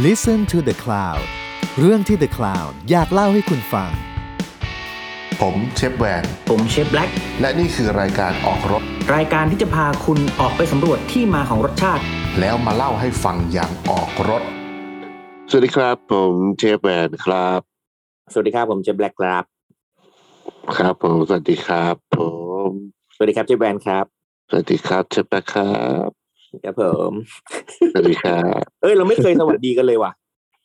Listen to the Cloud เรื่องที่ The Cloud อยากเล่าให้คุณฟัง ผมเชฟแวน ผมเชฟแบล็กและนี่คือรายการออกรถ รายการที่จะพาคุณออกไปสำรวจที่มาของรสชาติ แล้วมาเล่าให้ฟังอย่างออกรถ สวัสดีครับ ผมเชฟแวนครับ สวัสดีครับผมเชฟแบล็กครับ ครับผมสวัสดีครับ ผม สวัสดีครับเชฟแบนครับ สวัสดีครับเชฟแบนครับ ครับผมสวัสดีครับเอ้ยเราไม่เคยสวัสดีกันเลยว่ะ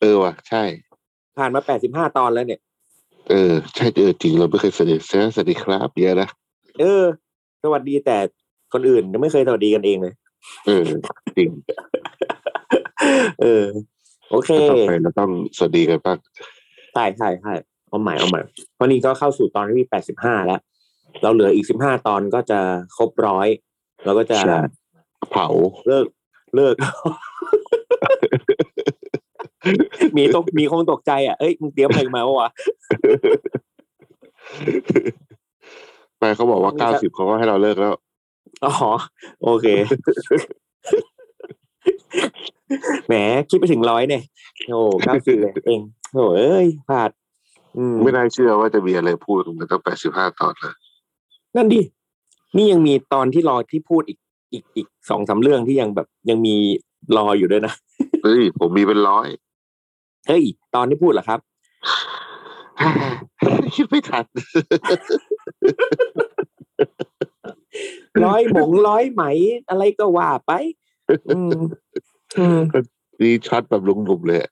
เออว่ะ ใช่ ผ่านมาแปดสิบห้าตอนแล้วเนี่ย เออ ใช่เออจริงเราไม่เคยสวัสดีเสียสวัสดีครับเยอะนะเออ สวัสดีแต่คนอื่นยังไม่เคยสวัสดีกันเองเลย เออ จริง เออ โอเคต่อไปเราต้องสวัสดีกันบ้างใช่ใช่ใช่เอาใหม่เอาใหม่วันนี้ก็เข้าสู่ตอนที่แปดสิบห้าแล้ว เราเหลืออีกสิบห้าตอนก็จะครบร้อยเราก็จะใช่ เผาเลิกเลิก มีตกมีคงตกใจอะเอ้ยมึงเตรียมเพลงมาวะไปเขาบอกว่าไม่เก้าใช่สิบเขาก็ให้เราเลิกแล้ว อ๋อ โอเค แหม คิดไปถึงร้อยเนี่ยโอ้เก้าสิบเลยเองโอ้เอ้ยพลาดอืมไม่น่าเชื่อว่าจะมีอะไรพูดมันตั้งแปดสิบห้าตอนนะนั่นดิ นี่ยังมีตอนที่รอที่พูดอีก อีกอีกสองสามเรื่องที่ยังแบบยังมีรออยู่ด้วยนะเฮ้ยผมมีเป็นร้อยเฮ้ยตอนที่พูดเหรอครับคิดไม่ทันร้อยหมงร้อยไหม อะไรก็ว่าไปอืมอืมนี่ช็อตแบบลุงหนุ่มเลยอะ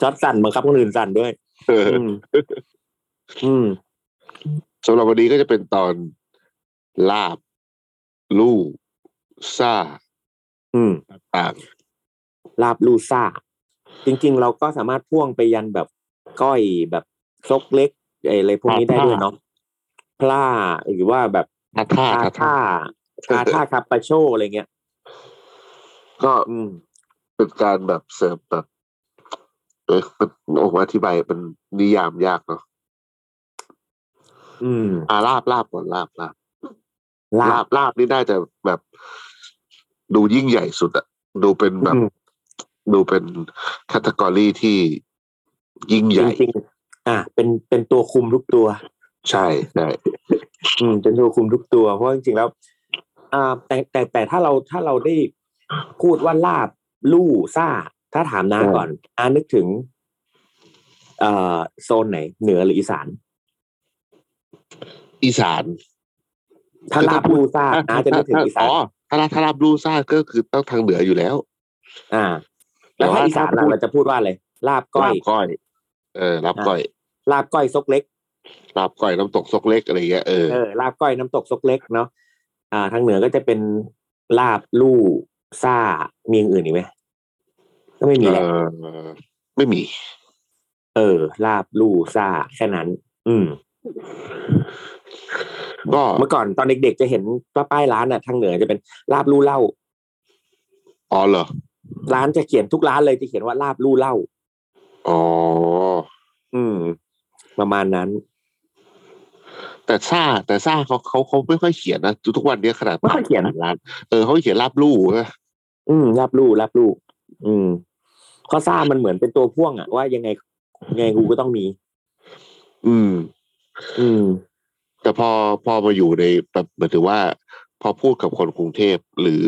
จอดสั่นบังคับคนอื่นสั่นด้วยเอออืมอืมสำหรับวันนี้ก็จะเป็นตอน ลาบ ลู่ซ่า อืม ต่างลาบลูซ่า จริง ๆ เราก็สามารถพ่วงไปยันแบบก้อยแบบซกเล็กอะไรพวกนี้ได้ด้วยเนาะพล่าหรือว่าแบบๆท่าท่าคาท่าท่าท่าคาท่าคาปาโชอะไรเงี้ย ก็อืมเป็นการแบบเสริมแบบเออมันโอ้โหอธิบายมันนิยามยากเนาะอืมอ่าลาบลาบก่อนลาบลาบ ลาลาบบลาบนี่น่าจะแบบ ดูยิ่งใหญ่สุดอะดูเป็นแบบอืมดูเป็นแคตตากรีที่ยิ่งใหจญ่ริงๆอะเป็นเป็นตัวคุมทุกตัว ใช่ใช่อืมเป็นตัวคุมทุกตัว เพราะจริงๆแล้ว อ่า แต่แต่แต่ถ้าเราถ้าเราได้พูดว่าลาบลู่ซ่า ถ้าถามนาก่อนอานึกถึงเอ่อโซนไหน เหนือหรืออีสาน อีสาน ถ้าลาบลู่ซ่านาจะนึกถึงอีสานอ๋อถ้าลาถ้าลาบลู่ซ่าก็คือต้องทางเหนืออยู่แล้ว อ่า แล้วถ้าอีสานล่ะเราจะพูดว่าอะไรลาบก้อลายบก้อย เออลาบก้อยลาบก้อยซกเล็กลาบก้อยน้ำตกซกเล็กอะไรเงี้ยเออเออลาบก้อยน้ำตกซกเล็กเนาะอ่า ทางเหนือก็จะเป็นลาบลู่ซ่ามีอย่างอื่นอีกไหมก็ไม่มีเอแหละอไม่มี เออ ลาบลู่ซ่าแค่นั้น อืม ก็เมื่อก่อนตอนเด็กๆจะเห็นป้าป้ายร้านอะทางเหนือจะเป็นลาบลู่เหล้าอ๋อเหรอร้านจะเขียนทุกร้านเลยจะเขียนว่าลาบลู่เหล้าอ๋ออืม ประมาณนั้น แต่ซ่า แต่ซ่าเขาเขาเขาไม่ค่อยเขียนนะทุกวันนี้ขนาดไม่ค่อยเขียนร้านเออเขาเขียนลาบลู่นะอืมลาบลู่ลาบลู่อืมข้อซ่ามันเหมือนเป็นตัวพ่วงอะว่ายังไงยังไงกูก็ต้องมี อืม อืม แต่พอพอมาอยู่ในแบบหมายถึงว่า พอพูดกับคนกรุงเทพหรือ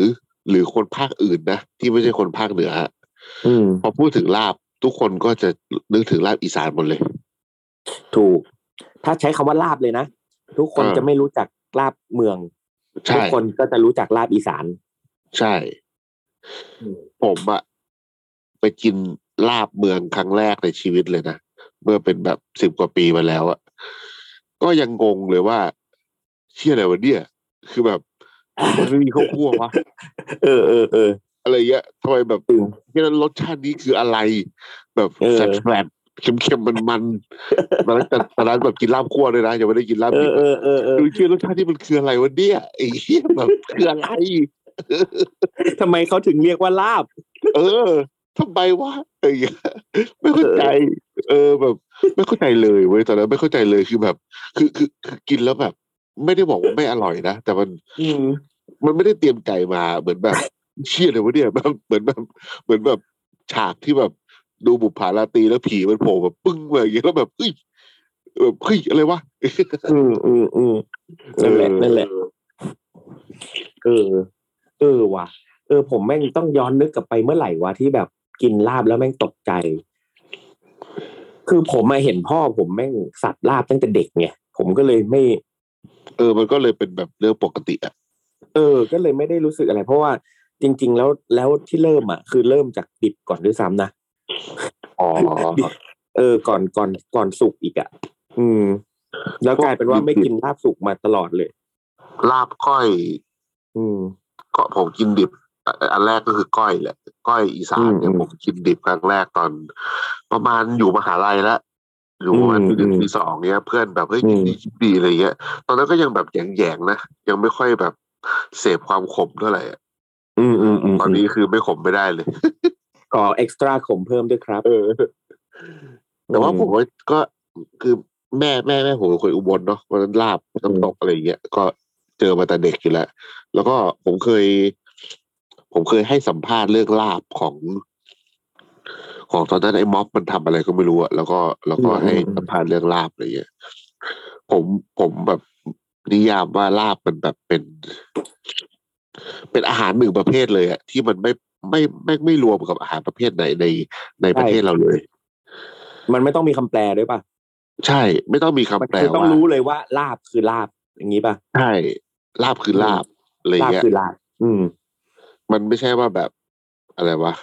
หรือคนภาคอื่นนะที่ไม่ใช่คนภาคเหนืออืมพอพูดถึงลาบทุกคนก็จะนึกถึงลาบอีสานหมดเลย ถูก ถ้าใช้คำว่าลาบเลยนะทุกคนเออจะไม่รู้จักลาบเมืองทุกใช่คนก็จะรู้จักลาบอีสาน ใช่อืมผมอะไปกินลาบเมืองครั้งแรกในชีวิตเลยนะเมื่อเป็นแบบสิบกว่าปีมาแล้วอะ ก็ยังงงเลยว่าเชื่ออะไรวะเนี่ย คือแบบมันไม่มีข้าวคั่ววะเออเออเอออะไรเงี้ยทำไมแบบอืมที่นั้นรสชาตินี้คืออะไร แบบเออแสบๆเค็มๆมันมันๆตอนนั้นแต่ตอนนั้นแบบกินลาบคั่วเลยนะยังไม่ได้กินลาบเอดิอบเออเออเออดูชื่อรสชาติที่มันคืออะไรวะเนี่ยไอ้เหี้ยแบบคืออะไรทำไมเขาถึงเรียกว่าลาบ เออทำไมวะไอ้เงี้ยไม่เข้าใจ เออแบบ ไม่เข้าใจเลยเว้ยตอนนั้นไม่เข้าใจเลยคือแบบ คือคือคือกินแล้วแบบ ไม่ได้บอกว่าไม่อร่อยนะแต่มันอืมมันไม่ได้เตรียมไก่มาเหมือนแบบเชี่ยเลยวะเนี่ยแบบเหมือนแบบเหมือนแบบฉากที่แบบดูบุปผาราตรีแล้วผีมันโผล่แบบปึ้งมาอย่างเงี้ยแล้วแบบเฮ้ยแบบเฮ้ยอะไรวะอืมอืมอืมนั่นแหละนั่นแหละเออ เออว่ะ เออ ผมแม่งต้องย้อนนึกกลับไปเมื่อไหร่วะที่แบบกินลาบแล้วแม่งตกใจ คือผมมาเห็นพ่อผมแม่งสับลาบตั้งแต่เด็กไงผมก็เลยไม่ เออ มันก็เลยเป็นแบบเรื่องปกติอะเออ ก็เลยไม่ได้รู้สึกอะไร เพราะว่าจริง ๆ แล้วแล้วที่เริ่มอะ คือเริ่มจากดิบก่อนด้วยซ้ำนะอ๋อเออ ก่อนก่อนก่อนสุกอีกอะอืม แล้วกลายเป็นว่าไม่กินลาบสุกมาตลอดเลย ลาบก้อย อืมก็ผมกินดิบ อะอันแรกก็คือก้อยแหละ ก้อยอีสานเนี่ยอืมผมกินดิบครั้งแรกตอน ประมาณอยู่มหาลัยแล้วอยู่ประมาณอืมปีหนึ่งอืมปีสองเนี้ย เพื่อนแบบเฮ้ยกินอืมดีกินดีอะไรเงี้ย ตอนนั้นก็ยังแบบแยงๆนะยังไม่ค่อยแบบเสพความขมเท่าไหร่อะอืมอืมอืมตอนนี้คือไม่ขมไม่ได้เลยขอเอ็กซ์ตร้าขมเพิ่มด้วยครับ เออ แต่ว่าผมว่าก็คือแม่แม่แม่ผมเป็นคนอุบลเนาะวันนั้นลาบน้ำตกอะไรอย่างเงี้ยก็เจอมาแต่เด็กอยู่แล้ว แล้วก็ผมเคย ผมเคยให้สัมภาษณ์เรื่องลาบของของตอนนั้นไอ้ม็อบมันทำอะไรก็ไม่รู้อะแล้วก็แล้วก็อืมให้อืมสัมภาษณ์เรื่องลาบอะไรเงี้ยผมผมแบบนิยามว่าลาบมันแบบเป็น เป็นอาหารหนึ่งประเภทเลยอะที่มันไม่ไม่ไม่ไม่รวมกับอาหารประเภทไหนในในประเทศเราเลย มันไม่ต้องมีคำแปลด้วยป่ะใช่ ไม่ต้องมีมันคำแปลคือต้องว่ารู้เลยว่าลาบคือลาบอย่างนี้ป่ะใช่ลาบคือลาบอะไรลาบเงี้ยคือลาบ อืม มันไม่ใช่ว่าแบบอะไรวะ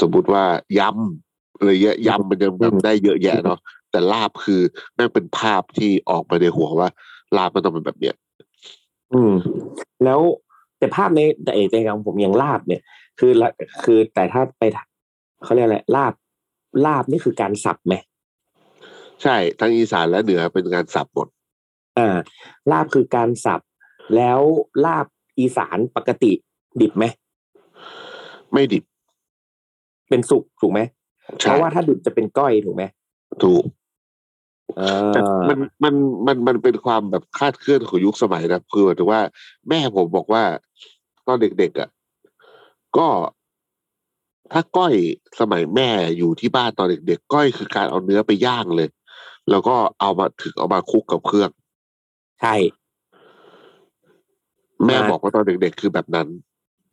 สมมติว่ายำอะไรเงี้ยยำมันยังแบบอืมได้เยอะแยะเนาะแต่ลาบคือแม่งเป็นภาพที่ออกมาในหัวว่า ลาบมันต้องเป็นแบบเนี้ยอืม แล้วแต่ภาพในแต่เอกใจของผมอย่างลาบเนี่ย คือละคือแต่ถ้าไปเขาเรียกอะไรลาบลาบนี่คือการสับไหมใช่ทั้งอีสานและเหนือเป็นการสับหมดอ่าลาบคือการสับแล้วลาบอีสานปกติดิบไหม ไม่ดิบ เป็นสุกถูกไหมเพใช่ราะว่าถ้าดิบจะเป็นก้อยถูกไหมถูกอ่แต่ามันมันมันมันเป็นความแบบคลาดเคลื่อนของยุคสมัยนะคือหมายถึงว่าแม่ผมบอกว่า ตอนเด็กๆอะก็ถ้าก้อยสมัยแม่อยู่ที่บ้านตอนเด็กๆก้อยคือการเอาเนื้อไปย่างเลย แล้วก็เอามาถึงเอามาคลุกกับเครื่อง ใช่ แม่มาบอกว่าตอนเด็กๆคือแบบนั้น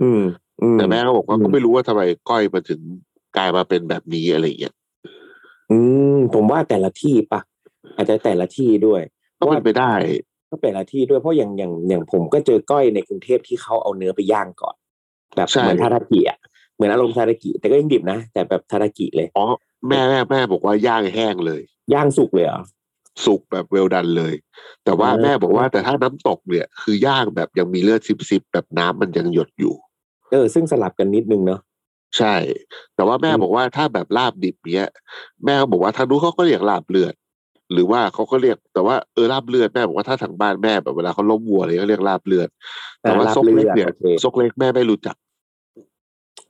อืม อืมแต่แม่ก็บอกว่าอืมก็ไม่รู้ว่าทำไมก้อยมาถึงกลายมาเป็นแบบนี้อะไรอย่างเงี้ยอืมผมว่าแต่ละที่ปะอาจจะแต่ละที่ด้วยก็เป็นไปได้ก็แต่ละที่ด้วยเพราะอย่างอย่างอย่างผมก็เจอก้อยในกรุงเทพที่เขาเอาเนื้อไปย่างก่อน แบบใช่เหมือนทารากิอะเหมือนอารมณ์ทารากิแต่ก็ยังดิบนะแต่แบบทารากิเลยอ๋อแม่แม่แม่บอกว่าย่างแห้งเลย ย่างสุกเลยเหรอสุกแบบเวลดันเลย แต่ว่าเออแม่บอกว่าแต่ถ้าน้ำตกเนี่ย คือย่างแบบยังมีเลือดซิบๆแบบน้ำมันยังหยดอยู่ เออ ซึ่งสลับกันนิดนึงเนาะใช่ แต่ว่าแม่อืมบอกว่าถ้าแบบลาบดิบเนี้ย แม่ก็บอกว่าทางนู้นเขาก็เรียกลาบเลือด หรือว่าเขาก็เรียก แต่ว่าเออลาบเลือดแม่บอกว่าถ้าทางบ้านแม่แบบเวลาเขาล้มวัวอะไรก็เรียกลาบเลือด แต่ว่าลาบซกเล็กเนี่ยโอเคซกเล็กแม่ไม่รู้จัก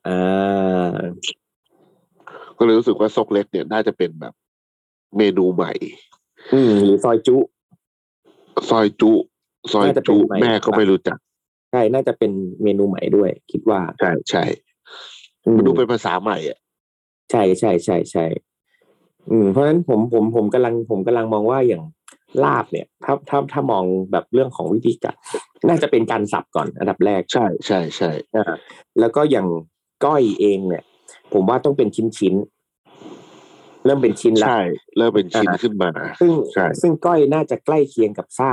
อ่าก็เลยรู้สึกว่าซกเล็กเนี่ยน่าจะเป็นแบบเมนูใหม่ อืมหรือซอยจุ ซอยจุ ซอยน่าจะเป็นจุใหม่แม่ก็ไม่รู้จักใช่น่าจะเป็นเมนูใหม่ด้วย คิดว่า ใช่ใช่อืมมันดูเป็นภาษาใหม่อะใช่ใช่ใช่ใช่อืมเพราะฉะนั้นผมผมผมกำลังผมกำลังมองว่าอย่างลาบเนี่ย ถ้าถ้าถ้ามองแบบเรื่องของวิธีการน่าจะเป็นการสับก่อนอันดับแรกใช่ใช่ใช่อ่าแล้วก็อย่างก้อยเองเนี่ย ผมว่าต้องเป็นชิ้นชิ้นๆเริ่มเป็นชิ้นละใช่ เริ่มเป็นชิ้นอ่าขึ้นมาซึ่งใช่ซึ่งก้อยน่าจะใกล้เคียงกับซ่า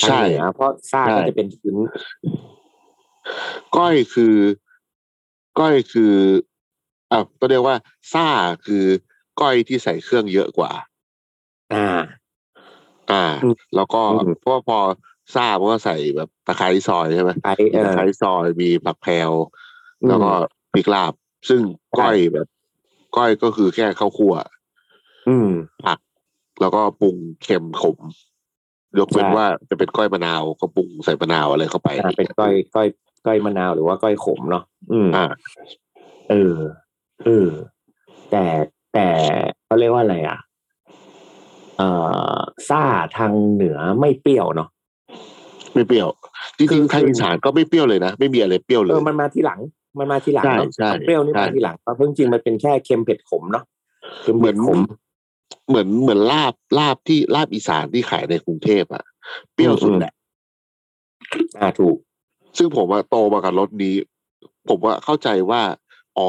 ใช่ทางเหนือเพราะซ่าใช่ก็จะเป็นชิ้นก้อยคือ ก้อยคืออะต้องเรียกว่าซ่าคือก้อยที่ใส่เครื่องเยอะกว่า อ่า อ่าอืมแล้วก็อืมเพราะว่าพอซ่ามันก็ใส่แบบตะไคร้ซอยใช่ไหมไอ้มีเอตะอไคร้ซอยมีผักแพรวอืมแล้วก็พริกลาบ ซึ่งใช่ก้อยแบบ ก้อยก็คือแค่ข้าวคั่ว อืมผักแล้วก็ปรุงเค็มขม ยกเว้นใช่ว่าจะเป็นก้อยมะนาวก็ปรุงใส่มะนาวอะไรเข้าไปอ่าเป็นก้อยก้อยก้อยมะนาวหรือว่าก้อยขมเนาะอืมอ่าเออเออแต่แต่เขาเรียกว่าอะไรอะ เอ่อซ่าทางเหนือไม่เปรี้ยวเนาะไม่เปรี้ยวจคืริงอๆทางอีสานก็ไม่เปรี้ยวเลยนะไม่มีอะไรเปรี้ยวเลเอยอมันมาทีหลัง มันมาทีหลังใช่เนาะใช่ความเปรี้ยวนี่ใช่มาทีหลังเพราะจริงๆมันเป็นแค่เค็มเผ็ดขมเนาะเค็มเหมืเผ็อนดขม เหมือนเหมือนลาบลาบที่ลาบอีสานที่ขายในกรุงเทพอะเปรี้ยวสุดแหละอ่าถูก ซึ่งผมว่าโตมากับรสนี้ ผมว่าเข้าใจว่า อ๋อ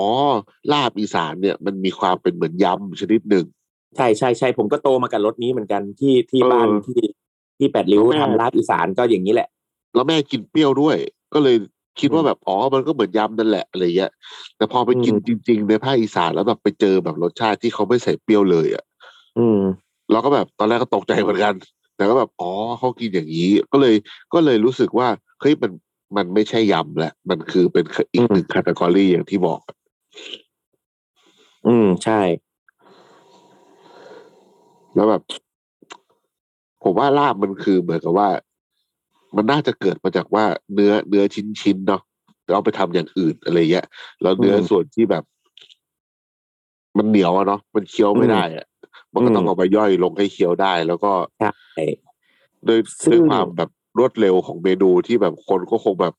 ลาบอีสานเนี่ย มันมีความเป็นเหมือนยำชนิดหนึ่งใช่ใช่ใช่ผมก็โตมากับรถนี้เหมือนกันที่ที่เออบ้านที่ที่แปดริ้วแม่ทำลาบอีสานก็อย่างนี้แหละ แล้วแม่กินเปรี้ยวด้วย ก็เลยคิดว่าแบบอ๋อมันก็เหมือนยำนั่นแหละอะไรเงี้ยแต่พอไปกินอืมจริง ๆ ในภาคอีสานแล้วแบบไปเจอแบบรสชาติที่เขาไม่ใส่เปรี้ยวเลยอะ อืมเราก็แบบตอนแรกก็ตกใจเหมือนกัน แต่ก็แบบอ๋อเขากินอย่างนี้ ก็เลยก็เลยรู้สึกว่าเฮ้ยมันมันไม่ใช่ยำแหละมันคือเป็นอีกหนึ่งคาตากรีอย่างที่บอก อืมใช่ แล้วแบบ ผมว่าลาบมันคือเหมือนกับว่า มันน่าจะเกิดมาจากว่าเนื้อเนื้อชิ้นชิ้นๆเนาะแล้วเอาไปทำอย่างอื่นอะไรเงี้ยแล้วเนื้อส่วนที่แบบ มันเหนียวอะเนาะมันเคี้ยวไม่ได้อะ มันก็ต้องเอาไปย่อยลงให้เคี้ยวได้ แล้วก็ใช่ด้วยซึ่งด้วยความแบบรวดเร็วของเมนูที่แบบคนก็คงแบบ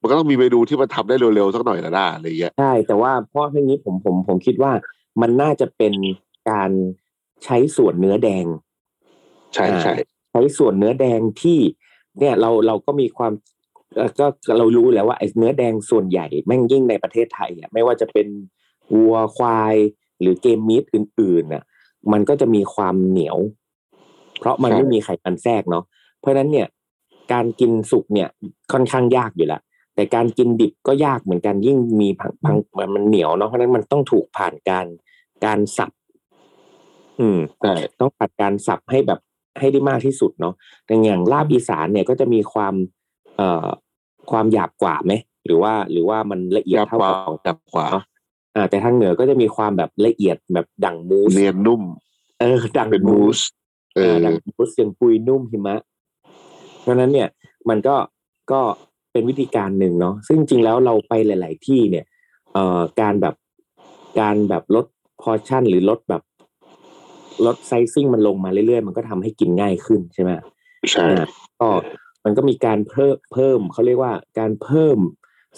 มันก็ต้องมีเมนูที่มันทำได้เร็วๆสักหน่อยละน่าอะไรเงี้ยใช่แต่ว่าเพราะเรื่องนี้ผมผมผมคิดว่ามันน่าจะเป็นการใช้ส่วนเนื้อแดง ใช่ใช่ใช้ส่วนเนื้อแดงที่ เนี่ยเราเราก็มีความเอ่อก็เรารู้แล้วว่าไอ้เนื้อแดงส่วนใหญ่แม่งยิ่งในประเทศไทยอะไม่ว่าจะเป็นวัวควายหรือเกมมิตอื่นๆน่ะ มันก็จะมีความเหนียว เพราะมันไม่มีไขมันแทรกเนาะเพราะฉะนั้นเนี่ย การกินสุกเนี่ยค่อนข้างยากอยู่แล้วแต่การกินดิบก็ยากเหมือนกันยิ่งมีพังพังมันเหนียวเนาะเพราะฉะนั้นมันต้องถูกผ่านการการสับ อืมใช่ต้องผัดการสับให้แบบให้ได้มากที่สุดเนาะแต่อย่างลาบอีสานเนี่ยก็จะมีความ เอ่อความหยาบกว่าไหมหรือว่า หรือว่ามันละเอียดยับเท่ากว่ากับของยับกว่า อ่าแต่ทางเหนือก็จะมีความแบบละเอียดแบบดั่งมูสเนียนนุ่ม เออ ดั่งเป็นมูสเอเอออดั่งมูสอย่างปุยนุ่มหิมะ เพราะฉะนั้นเนี่ย มันก็ก็เป็นวิธีการหนึ่งเนาะซึ่งจริงๆแล้วเราไปหลาย ๆ ที่เนี่ยเอ่อการแบบการแบบลดพอชั่น หรือลดแบบลดไซซิ่งมันลงมาเรื่อย ๆ มันก็ทำให้กินง่ายขึ้นใช่ไหมใช่อ่าก็มันก็มีการเพิ่มเพิ่มเขาเรียกว่าการเพิ่ม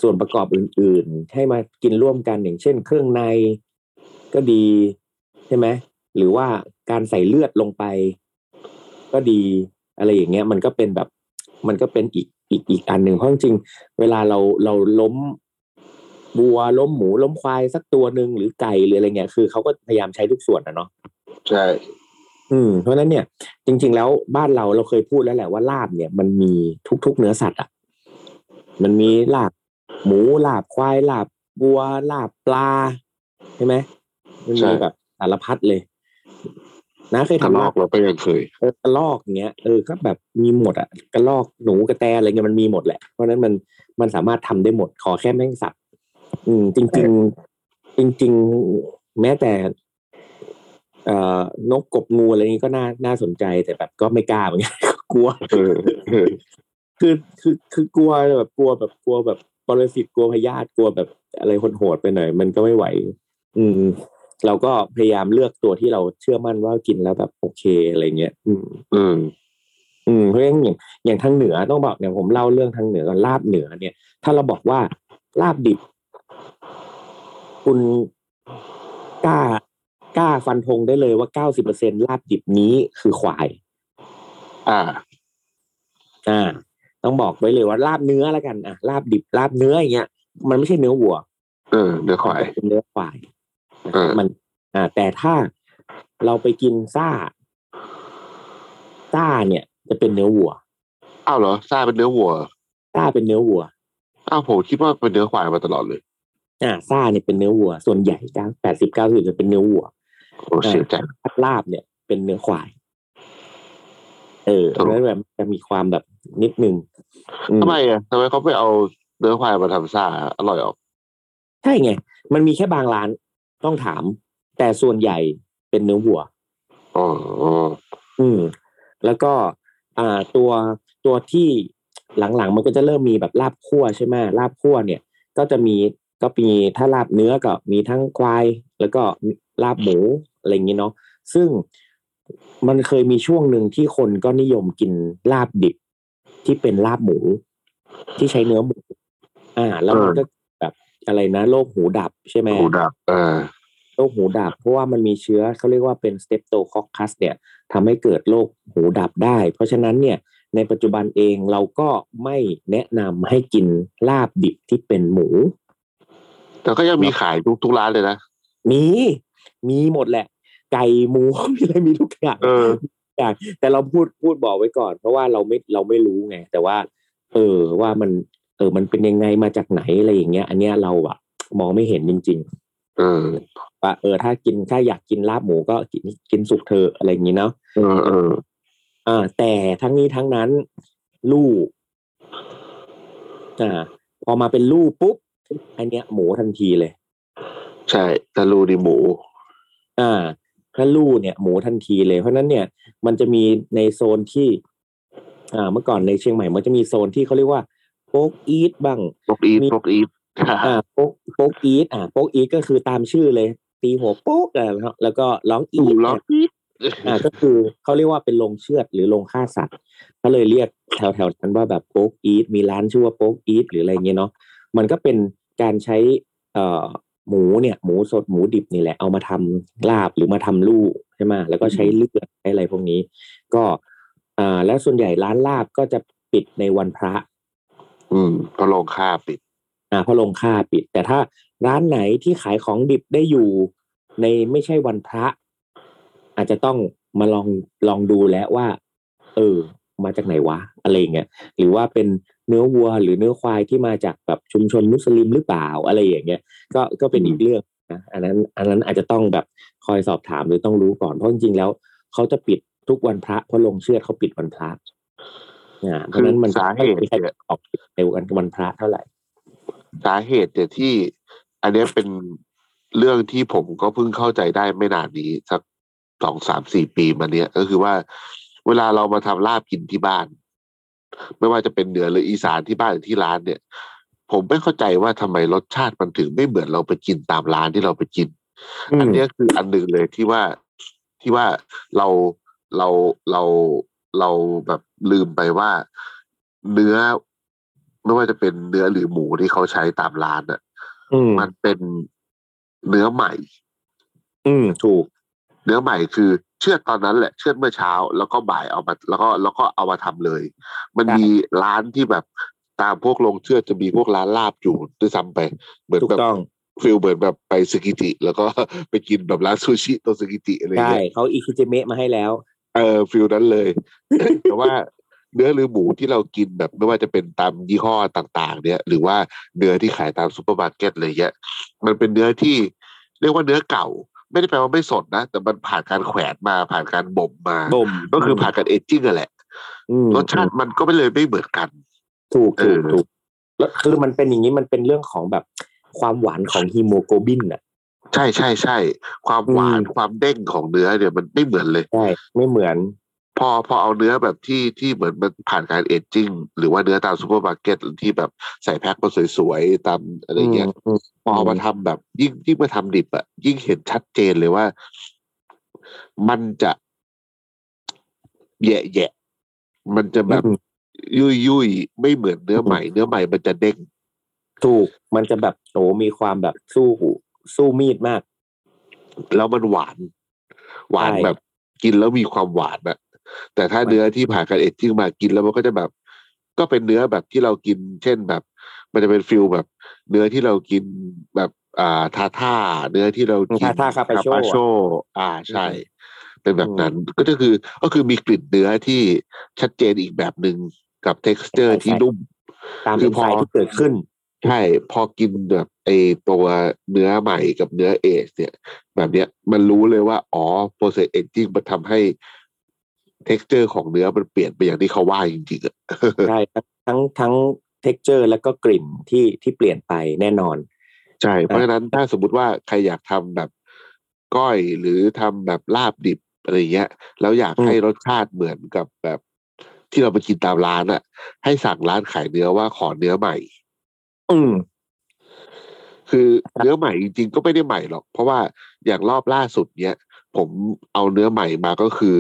ส่วนประกอบอื่น ๆ ให้มากินร่วมกันอย่างเช่น เครื่องในก็ดีใช่ไหมหรือว่าการใส่เลือดลงไป ก็ดีอะไรอย่างเงี้ย มันก็เป็นแบบ มันก็เป็นอีกอีกอีกอันหนึ่งเพราะจริงๆเวลาเราเราล้มบัวล้มหมูล้มควายสักตัวหนึ่งหรือไก่หรืออะไรเงี้ยคือเขาก็พยายามใช้ทุกส่วนนะเนาะใช่อืมเพราะฉะนั้นเนี่ย จริง ๆ แล้วบ้านเราเราเคยพูดแล้วแหละว่าลาบเนี่ย มันมีทุกๆเนื้อสัตว์อะมันมีลาบ หมูลาบควายลาบบัวลาบปลาใช่ไหมมันมีแบบสารพัดเลยนะเคยทะทำลลาอบกเราก็ยังเคยเออกระลอกอย่างเงี้ยเออก็แบบมีหมดอะกระลอกหนูกระแตอะไรเงี้ยมันมีหมดแหละเพราะฉะนั้นมันมันสามารถทำได้หมดขอแค่แม่งสับอืม จริงๆจริง ๆ แม้แต่ เอ่อนกกบงูอะไรนี้ก็น่าน่าสนใจแต่แบบก็ไม่กล้าเหมือนกันกลัวเออเออคือคือคือกลัวแบบกลัวแบบกลัวแบบ ปรสิตกลัวพยาธิกลัวแบบอะไรโหดๆไปหน่อย มันก็ไม่ไหว อืม เราก็พยายามเลือกตัวที่เราเชื่อมั่นว่ากินแล้วแบบโอเคอะไรเงี้ยอืม อืมอืมเพราะฉะนั้นอย่างอย่างทางเหนือต้องบอกเนี่ยผมเล่าเรื่องทางเหนือก่อนลาบเหนือเนี่ย ถ้าเราบอกว่าลาบดิบ คุณกล้ากล้าฟันธงได้เลยว่าเก้าสิบเปอร์เซ็นลาบดิบนี้คือควาย อ่า อ่า ต้องบอกไว้เลยว่าลาบเนื้อแล้วกันอะลาบดิบลาบเนื้ออย่างเงี้ยมันไม่ใช่เนื้อวัว เออเนื้อควายเป็นเนื้อควายนะเออมันอ่าแต่ถ้าเราไปกินซ่าซ่าเนี่ย จะเป็นเนื้อวัวอ้าวเหรอซ่าเป็นเนื้อวัวซ่าเป็นเนื้อวัวอ้าวผมคิดว่าเป็นเนื้อควายมาตลอดเลยอ่าซ่าเนี่ยเป็นเนื้อวัว ส่วนใหญ่เก้าแปดสิบเก้าสิบจะเป็นเนื้อวัวโอ้เสียใจพัดลาบเนี่ยเป็นเนื้อควาย เออครับแล้วแบบจะมีความแบบนิดนึงอืมทำไมอะทำไมเขาไปเอาเนื้อควายมาทำซ่าอร่อยออก ใช่ไง มันมีแค่บางร้านต้องถาม แต่ส่วนใหญ่เป็นเนื้อวัวอ๋ออ๋ออืม แล้วก็อ่าตัวตัวที่หลังๆ มันก็จะเริ่มมีแบบลาบคั่วใช่ไหมลาบคั่วเนี่ย ก็จะมีก็มีถ้าลาบเนื้อก็มีทั้งควาย แล้วก็ลาบหมูอะไรอย่างนี้เนาะซึ่ง มันเคยมีช่วงหนึ่งที่คนก็นิยมกินลาบดิบที่เป็นลาบหมู ที่ใช้เนื้อหมู อ่า แล้วมันก็แบบอะไรนะโรคหูดับใช่ไหมหูดับเออโรคหูดับ เพราะว่ามันมีเชื้อเขาเรียกว่าเป็นสเตปโตคอคคัสเนี่ยทำให้เกิดโรคหูดับได้ เพราะฉะนั้นเนี่ยในปัจจุบันเองเราก็ไม่แนะนำให้กินลาบดิบที่เป็นหมู แต่ก็ยังมีขายทุกทุกร้านเลยนะ มี มีหมดแหละ ไก่หมูมีอะไรมีทุกอย่างเอออย่างแต่เราพูดพูดบอกไว้ก่อน เพราะว่าเราไม่เราไม่รู้ไงแต่ว่า เออว่ามัน เออ มันเป็นยังไงมาจากไหนอะไรอย่างเงี้ย อันเนี้ยเราอะมองไม่เห็นจริงเออๆว่าเออ ถ้ากินถ้าอยากกินลาบหมูก็กินกินสุกเธอะอะไรอย่างงี้เนาะเออเอออ่า แต่ทั้งนี้ทั้งนั้น ลูกอ่า พอมาเป็นลูกปุ๊บอันเนี้ยหมูทันทีเลย ใช่ตะลูดีหมู อ่า ถ้าลู่เนี่ยหมูทันทีเลย เพราะฉะนั้นเนี่ยมันจะมีในโซนที่อ่าเมื่อก่อนในเชียงใหม่มันจะมีโซนที่เขาเรียกว่าโป๊กอีทบ้างพวกอีทมีพวกอีทอ่าโป๊กโป๊กอีทอ่าโป๊กอีทก็คือตามชื่อเลย ตีหัวโป๊กอะไรแล้วแล้วก็ร้องอีอูทล็อกเนี่ยอีทอ่าก็คือเขาเรียกว่าเป็นโรงเชือดหรือโรงฆ่าสัตว์เขาเลยเรียกแถวแถวๆนั้นว่าแบบโป๊กอีทมีร้านชื่อว่าโป๊กอีทหรืออะไรเงี้ยเนาะมันก็เป็นการใช้เอ่อ หมูเนี่ยหมูสดหมูดิบนี่แหละเอามาทำลาบหรือมาทำลูกใช่ไหมแล้วก็ใช้เลือดใช้อะไรพวกนี้ ก็อ่าแล้วส่วนใหญ่ร้านลาบก็จะปิดในวันพระ อืมก็ลงค่าปิด อ่าเพราะลงค่าปิด แต่ถ้าร้านไหนที่ขายของดิบได้อยู่ในไม่ใช่วันพระ อาจจะต้องมาลองลองดูแล้วว่า เออ มาจากไหนวะอะไรอย่างเงี้ยหรือว่าเป็นเนื้อวัวหรือเนื้อควายที่มาจากแบบชุมชนมุสลิมหรือเปล่าอะไรอย่างเงี้ยก็ก็เป็นอีกเรื่องนะอันนั้นอันนั้นอาจจะต้องแบบคอยสอบถามหรือต้องรู้ก่อนเพราะจริงๆแล้วเขาจะปิดทุกวันพระเพราะลงเชื่อดเขาปิดวันพระอ่าเพราะนั้นมันสาเหตุที่ออกในวันวันพระเท่าไหร่ สาเหตุเนี่ยที่ อันนี้เป็นเรื่องที่ผมก็เพิ่งเข้าใจได้ไม่นานนี้สักสองสามสี่ปีมาเนี้ยก็คือว่า เวลาเรามาทำลาบกินที่บ้าน ไม่ว่าจะเป็นเหนือหรืออีสานที่บ้านหรือที่ร้านเนี่ย ผมไม่เข้าใจว่าทำไมรสชาติมันถึงไม่เหมือนเราไปกินตามร้านที่เราไปกิน อันเนี้ยคืออันหนึ่งเลยที่ว่าที่ว่าเราเราเราเราแบบลืมไปว่าเนื้อไม่ว่าจะเป็นเนื้อหรือหมูที่เขาใช้ตามร้านอะอืมมันเป็นเนื้อใหม่ อืมถูก เนื้อใหม่คือเชือดตอนนั้นแหละเชือดเมื่อเช้า แล้วก็บ่ายเอามาแล้วก็แล้วก็เอามาทำเลย มันใช่มีร้านที่แบบตามพวกโรงเชือดจะมีพวกร้านลาบอยู่ด้วยซ้ำไปเหมือนถูกแบบต้อง feel เหมือนแบบไปสึกิจิ แล้วก็ไปกินแบบร้านซูชิแถวสึกิจิอะไรใช่เงี้ยเขา ikejime มาให้แล้ว เออ feel นั้นเลย แต่ว่าเนื้อหรือหมูที่เรากินแบบไม่ว่าจะเป็นตามยี่ห้อต่าง ๆ เนี่ยหรือว่าเนื้อที่ขายตามซูเปอร์มาร์เก็ตอะไรเงี้ยมันเป็นเนื้อที่เรียกว่าเนื้อเก่า ไม่ได้แปลว่าไม่สดนะ แต่มันผ่านการแขวนมาผ่านการบ่มมาบ่มก็คือผ่านการ aging กันแหละอืมรสชาติมันก็ไม่เลยไม่เหมือนกัน ถูกถูกเออถูกแล้วคือมันเป็นอย่างนี้มันเป็นเรื่องของแบบความหวานของฮีโมโกลบินอะ ใช่ใช่ใช่ความหวานอืมความเด้งของเนื้อเนี่ยมันไม่เหมือนเลยใช่ไม่เหมือน พอพอเอาเนื้อแบบที่ที่เหมือนมันผ่านการ aging หรือว่าเนื้อตามซูเปอร์มาร์เก็ตที่แบบใส่แพ็คมาสวยๆตามอะไรเงี้ยอืมพอเอามาทำแบบยิ่งยิ่งมาทำดิบอะยิ่งเห็นชัดเจนเลยว่า มันจะแย่แย่ๆมันจะแบบอืมยุ่ยยุ่ยๆไม่เหมือนเนื้อใหม่ เนื้อใหม่มันจะเด้งถูกมันจะแบบโอ้มีความแบบสู้สู้มีดมาก แล้วมันหวาน หวานใช่แบบกินแล้วมีความหวานอะ แต่ถ้าเนื้อที่ผ่านการ aging มากินแล้วมันก็จะแบบ ก็เป็นเนื้อแบบที่เรากิน เช่นแบบ มันจะเป็น feel แบบ เนื้อที่เรากินแบบอ่าทาท่าเนื้อที่เรากินทาท่าคาปาโชโชอ่าใช่อืมเป็นแบบนั้นก็จะคือก็คือมีกลิ่นเนื้อที่ชัดเจนอีกแบบหนึ่งกับ t e x t อร์ที่นุ่มตามคืเอ็อนพไซอม์ที่เกิดขึ้นใช่พอกินแบบไอตัวเนื้อใหม่กับเนื้อเอสเนี่ย แบบเนี้ยมันรู้เลยว่า อ๋อ process aging มันทำให้ texture ของเนื้อมันเปลี่ยนไปอย่างที่เขาว่าจริงๆอะใช่ทั้งทั้ง texture แล้วก็กลิ่นที่ที่เปลี่ยนไปแน่นอน ใช่ เพราะฉะนั้นถ้าสมมติว่าใครอยากทำแบบก้อยหรือทำแบบลาบดิบอะไรเงี้ยแล้วอยากอืมให้รสชาติเหมือนกับแบบที่เราไปกินตามร้านอะให้สั่งร้านขายเนื้อว่าขอเนื้อใหม่ อืม คือเนื้อใหม่จริงๆก็ไม่ได้ใหม่หรอก เพราะว่าอย่างรอบล่าสุดเนี้ย ผมเอาเนื้อใหม่มาก็คือ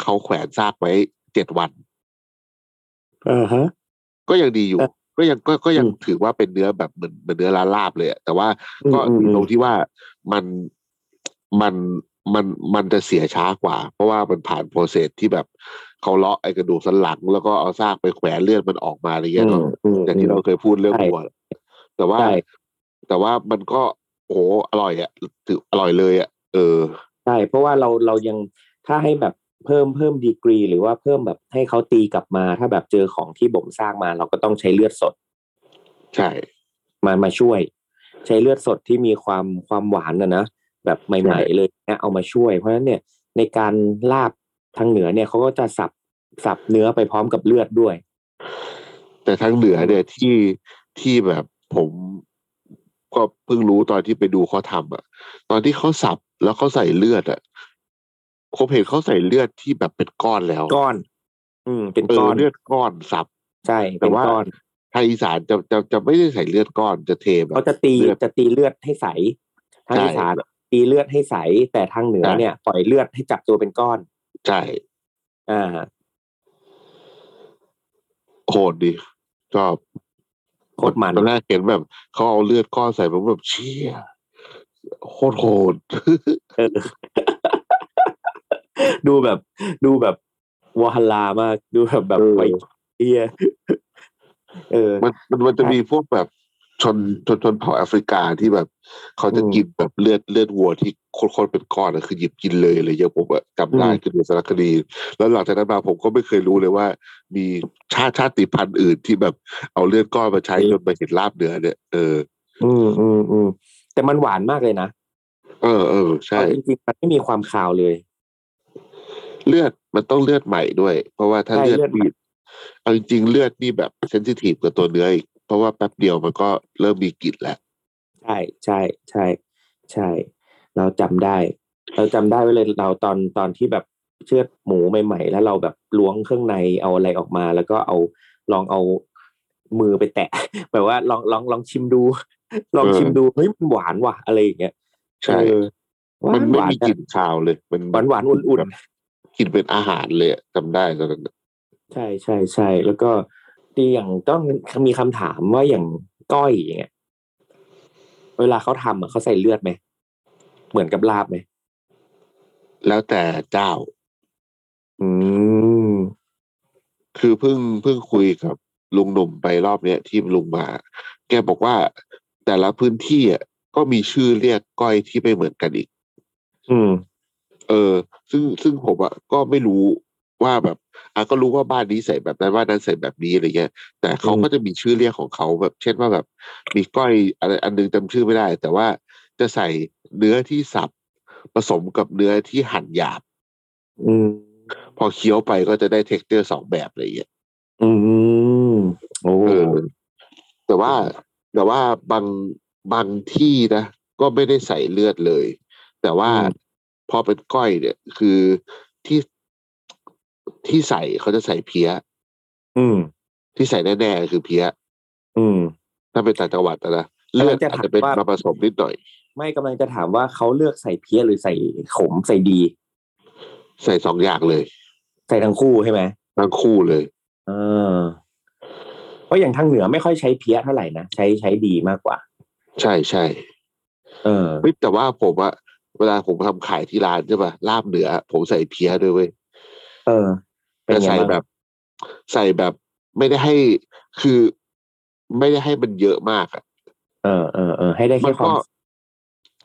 เขาแขวนซากไว้เจ็ดวันเออฮะ ก็ยังดีอยู่เออก็ยังก็ก็ยังอืมถือว่าเป็นเนื้อแบบเหมือนเหมือนเนื้อลาลาบเลยอะแต่ว่าก็อืมอืมตรงที่ว่ามันมันมันมันจะเสียช้ากว่า เพราะว่ามันผ่านโปรเซสที่แบบเขาเลาะไอ้กระดูกสันหลัง แล้วก็เอาซากไปแขวนเลือดมันออกมาอะไรเงี้ยเนาะอืมอย่างที่เราเคยพูดเรื่องใช่วัวแต่ว่าใช่แต่ว่ามันก็โอ้โหอร่อยอะถืออร่อยเลยอะเออใช่เพราะว่าเราเรายังถ้าให้แบบเพิ่มเพิ่มดีกรี หรือว่าเพิ่มแบบให้เขาตีกลับมา ถ้าแบบเจอของที่บ่มสร้างมา เราก็ต้องใช้เลือดสด ใช่มามาช่วย ใช้เลือดสดที่มีความความหวานนะนะแบบใหม่ ๆ เลยเนี่ยเอามาช่วย เพราะฉะนั้นเนี่ยในการลาบทางเหนือเนี่ยเขาก็จะสับสับเนื้อไปพร้อมกับเลือดด้วย แต่ทางเหนือเนี่ยที่ที่แบบผมก็เพิ่งรู้ตอนที่ไปดูเขาทำอะตอนที่เขาสับ แล้วเขาใส่เลือดอะผมเห็นเขาใส่เลือดที่แบบเป็นก้อนแล้วก้อน อืม เป็นเอก้ออนเลือดก้อนสับใช่แต่เป็นว่าก้อนทางอีสานจะจะจะไม่ได้ใส่เลือดก้อนจะเทแบบเขาจะตีเลือดจะตีเลือดให้ใสทางใช่อีสานตีเลือดให้ใส แต่ทางเหนือใช่เนี่ยปล่อยเลือดให้จับตัวเป็นก้อนใช่อ่าโหดดีชอบโคตรมันตอนแรกเห็นแบบเขาเอาเลือดก้อนใส่ผมแบบเชี่ย โคตรโหดเออดูแบบ ดูแบบวาฮลามาก ดูแบบแบบเออไวเอียเออ มันมันมันจะมีพวกแบบชนชนชนเผ่าแอฟริกาที่แบบ เขาจะอืมกินแบบเลือดเลือดวัวที่โคตรๆเป็นก้อนอะคือหยิบกินเลยอะไรอย่างเลยผมอะจำได้อืมคือดูสารคดี แล้วหลังจากนั้นมาผมก็ไม่เคยรู้เลยว่า มีชาติชาติพันธุ์อื่นที่แบบเอาเลือดก้อนมาใช้จนมาเห็นลาบเนื้อเนี่ยเอออืมอืมอืม แต่มันหวานมากเลยนะเออเออใช่เอาจริงๆมันไม่มีความคาวเลย เลือดมันต้องเลือดใหม่ด้วย เพราะว่าถ้าใช่เลือดเลือดใหม่บีดเอาจริงๆเลือดนี่แบบเซนซิทีฟกับตัวเนื้ออีกเพราะว่าแป๊บเดียวมันก็เริ่มมีกลิ่นแล้วใช่ใช่ใช่ใช่ เราจำได้ เราจำได้ไว้เลยเราตอนตอนที่แบบเชือดหมูใหม่ๆ แล้วเราแบบล้วงเครื่องในเอาอะไรออกมา แล้วก็เอาลองเอามือไปแตะแบบว่าลองลองลองชิมดู ลองชิมดูเฮ้ยมันหวานว่ะอะไรอย่างเงี้ยใช่เออหวามันนไม่หวานมีกลิ่นคาวเลย มันหวานหวานๆอุ่นกินเป็นอาหารเลยอะจำได้ตอนนั้นๆใช่ใช่ใช่แล้วก็ที่อย่างต้องมีคำถามว่าอย่างก้อยอย่างเงี้ยเวลาเขาทำอะเขาใส่เลือดไหมเหมือนกับลาบไหมแล้วแต่เจ้า อืมคือเพิ่งเพิ่งคุยกับลุงหนุ่มไปรอบเนี้ยที่ลุงมา แกบอกว่า แต่ละพื้นที่อะก็มีชื่อเรียกก้อยที่ไม่เหมือนกันอีก อืม เออ ซึ่งซึ่งผมอะก็ไม่รู้ว่าแบบอะก็รู้ว่าบ้านนี้ใส่แบบนั้นบ้านนั้นใส่แบบนี้อะไรเงี้ย แต่เขาอืมก็จะมีชื่อเรียกของเขาแบบ เช่นว่าแบบ มีก้อยอะไรอันนึงจำชื่อไม่ได้ แต่ว่าจะใส่เนื้อที่สับผสมกับเนื้อที่หั่นหยาบ อืม พอเคี้ยวไปก็จะได้เท็กเจอร์สองแบบอะไรเงี้ย อืม โอ้เออแต่ว่า แต่ว่าบางบางที่นะ ก็ไม่ได้ใส่เลือดเลย แต่ว่าพอเป็นก้อยเนี่ย คือที่ที่ใส่เขาจะใส่เพี้ย อืม ที่ใส่แน่ๆคือเพี้ย อืม ถ้าเป็นต่างจังหวัดอะนะเลือดกำลังจะอาจถามจะเป็นว่ามาผสมนิดหน่อย ไม่กำลังจะถามว่าเขาเลือกใส่เพี้ยหรือใส่ขมใส่ดี ใส่สองอย่างเลย ใส่ทั้งคู่ใช่ไหมทั้งคู่เลย เออ เพราะอย่างทางเหนือไม่ค่อยใช้เพี้ยเท่าไหร่นะใช้ใช้ดีมากกว่า ใช่ใช่เออเฮ้ยแต่ว่าผมอะเวลาผมทำขายที่ร้านใช่ป่ะลาบเหนือ ผมใส่เพี้ยด้วยเว้ยเออเป็นแต่ไงใส่บ้างแบบ ใส่แบบไม่ได้ให้คือไม่ได้ให้มันเยอะมากอะเออเออเออให้ได้มัแค่นควาก็ม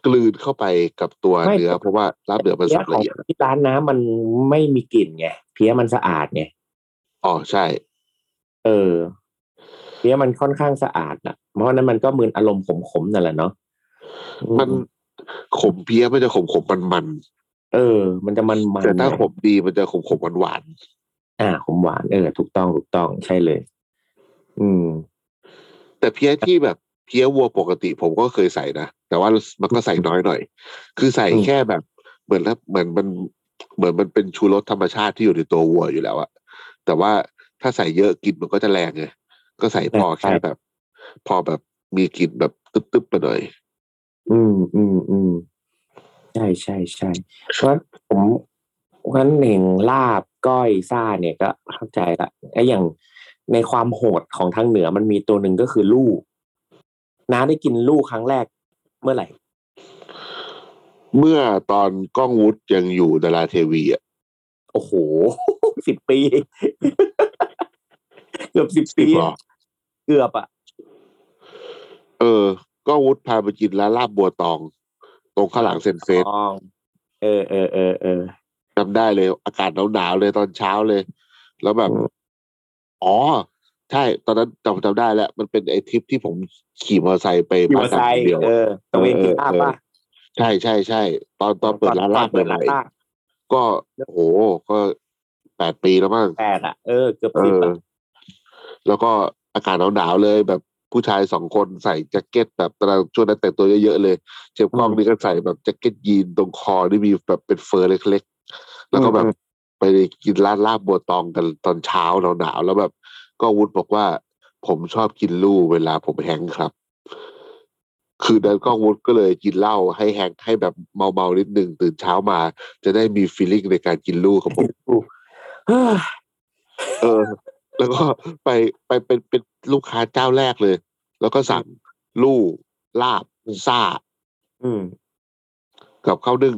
กลืนเข้าไปกับตัวไม่เนื้อเพราะว่าลาบเหนือมันเพี้ยสับขอละงเอียดที่ร้านน้ำมันไม่มีกลิ่นไงเพี้ยมันสะอาดไงอ๋อใช่ เออ เพี้ยมันค่อนข้างสะอาดอะเพราะฉะนั้นมันก็มืนอารมณ์ขมๆนั่นแหละเนาะอืมันขมเพี้ยมันจะขมขมมันมันเออ มันจะมันๆมันแต่ถ้าขมดีมันจะขมขมหวานหวานอ่าขมหวานเออถูกต้องถูกต้องใช่เลย อืมๆแต่เพี้ยที่แบบเพี้ยวัวปกติผมก็เคยใส่นะแต่ว่ามันก็ใส่น้อยหน่อย คือใส่อืมแค่แบบ เหมือนแล้วเหมือนมันเหมือนมันเป็นชูรสธรรมชาติที่อยู่ในตัววัวอยู่แล้วอะแต่ว่าถ้าใส่เยอะกลิ่นมันก็จะแรงไง ก็ใส่พอแค่แบบ พอแบบมีกลิ่นแบบตึ๊บๆไปหน่อย อืมอืมอืมใช่ใช่ใช่เพราะผมเพราะฉะนั้นหนึ่งลาบก้อยซ่าเนี่ยก็เข้าใจละไอ้อย่างในความโหดของทางเหนือมันมีตัวหนึ่งก็คือลู่น้าได้กินลู่ครั้งแรกเมื่อไหร่ เมื่อตอนกล้องวุฒิยังอยู่ดาราเทวีอะ โอ้โหสิบปี เกือบสิบปีเหรอเกือบอะ เออกล้องวุฒิพาไปกินร้านลาบบัวตอง ตรงข้างหลังเซนเฟสอ๋อเออเออเออเออจำได้เลย อากาศหนาวๆเลยตอนเช้าเลย แล้วแบบอืมอ๋อ ใช่ ตอนนั้นจำจำได้แล้ว มันเป็นไอ้ทริปที่ผมขี่มอเตอร์ไซค์ไปอยู่บ้านมาไซดำคนเดียวเออตะเวนกินลาบป่ะใช่ใช่ใช่ตอนตอนเปิดร้านลาบเปิดใหร้านม่ลาบๆก็โอ้โหก็แปดปีแล้วมั้งแปดอะเออเกือบเอสิบออะ แล้วก็อากาศหนาวๆเลยแบบผู้ชายสองคนใส่แจ็คเก็ตแบบตอนนั้นช่วงนั้นแต่งตัวเยอะๆเลย เชฟก้องนี่ก็ใส่แบบแจ็คเก็ตยีนส์ตรงคอที่มีแบบเป็น fur เล็กๆ แล้วก็แบบไปกินร้านลาบบัวตองกันตอนเช้าหนาวๆแล้วแบบ ก้องวุฒิบอกว่า ผมชอบกินหลู้เวลาผม hang ครับ คือนั้นก้องวุฒิก็เลยกินเหล้าให้ hang ให้แบบเมาๆนิดนึงตื่นเช้ามา จะได้มี feeling ในการกินหลู้ครับผมเฮ้ยเออ แล้วก็ไปไปเป็นเป็นลูกค้าเจ้าแรกเลย แล้วก็สั่งลู่ลาบซ่า อืม กับข้าวนึ่ง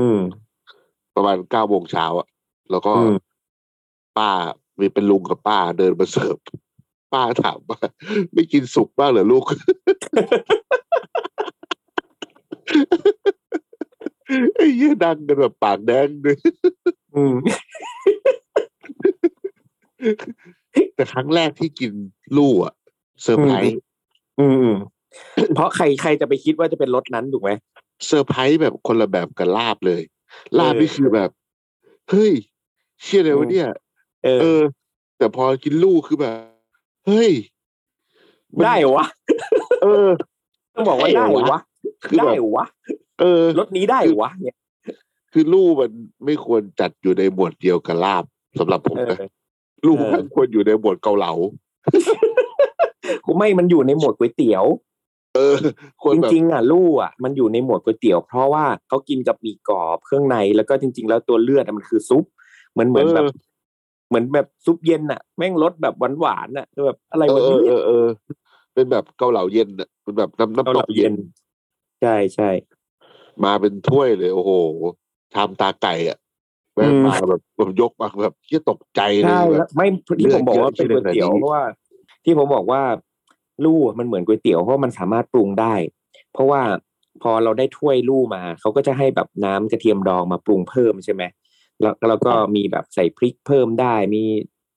อืม ประมาณเก้าโมงเช้าอะแล้วก็อืมป้ามีเป็นลุงกับป้าเดินมาเสิร์ฟป้าถามว่าไม่กินสุกบ้างเหรอลูก ไอ้เหี้ยดังกันแบบปากแดงเลยอืม แต่ครั้งแรกที่กินหลู้อะเซอร์ไพรส์อืมอืมเพราะใครใครจะไปคิดว่าจะเป็นรสนั้นถูกไหมเซอร์ไพรส์แบบคนละแบบกับลาบเลย ลาบเออนี่คือแบบ เฮ้ย เชื่อเลยวะเนี่ย เออเออแต่พอกินหลู้คือแบบ เฮ้ยมันได้เหรอวะ เออ ต้องบอกว่าได้ได้เหเหรรออวะวะคือได้แบบเหรอวะ เออ รถนี้ได้เหรอวะ เนี่ย คือลู่มันไม่ควรจัดอยู่ในหมวดเดียวกับลาบสำหรับผมเออนะ ลู่เออมันควรอยู่ในหมวดเกาเหลากูไม่มันอยู่ในหมวดก๋วยเตี๋ยว เออควรจแบบริงๆอะลู่อะมันอยู่ในหมวดก๋วยเตี๋ยว เพราะว่าเขากินกับหมี่กรอบเครื่องในแล้วก็จริง ๆ แล้วตัวเลือดอะมันคือซุปเหมือนเหมือนแบบเออเหมือนแบบซุปเย็นอะ แม่งรสแบบหวานๆอะคือแบบอะไรเอวะอเออเนี่เอยอเออ เป็นแบบเกาเหลาเย็นอะเป็นแบบน้ำเกาน้ำเหตลากเย็เย็น น ใช่ใช่มาเป็นถ้วยเลย โอ้โหชามตาไก่อะ แม่งอืมมาแบบแบบยกมาแบบเชี่ยตกใจเลยใช่แบแล้บวไม่ที่ผมบอกว่าเป็นก๋วยเตี๋ยวเลือดเยอะเพราะว่า ที่ผมบอกว่าลู่อะมันเหมือนก๋วยเตี๋ยวเพราะมันสามารถปรุงได้ เพราะว่าพอเราได้ถ้วยลู่มาเขาก็จะให้แบบน้ำกระเทียมดองมาปรุงเพิ่มใช่ไหมแล้วแล้วก็มีแบบใส่พริกเพิ่มได้ มี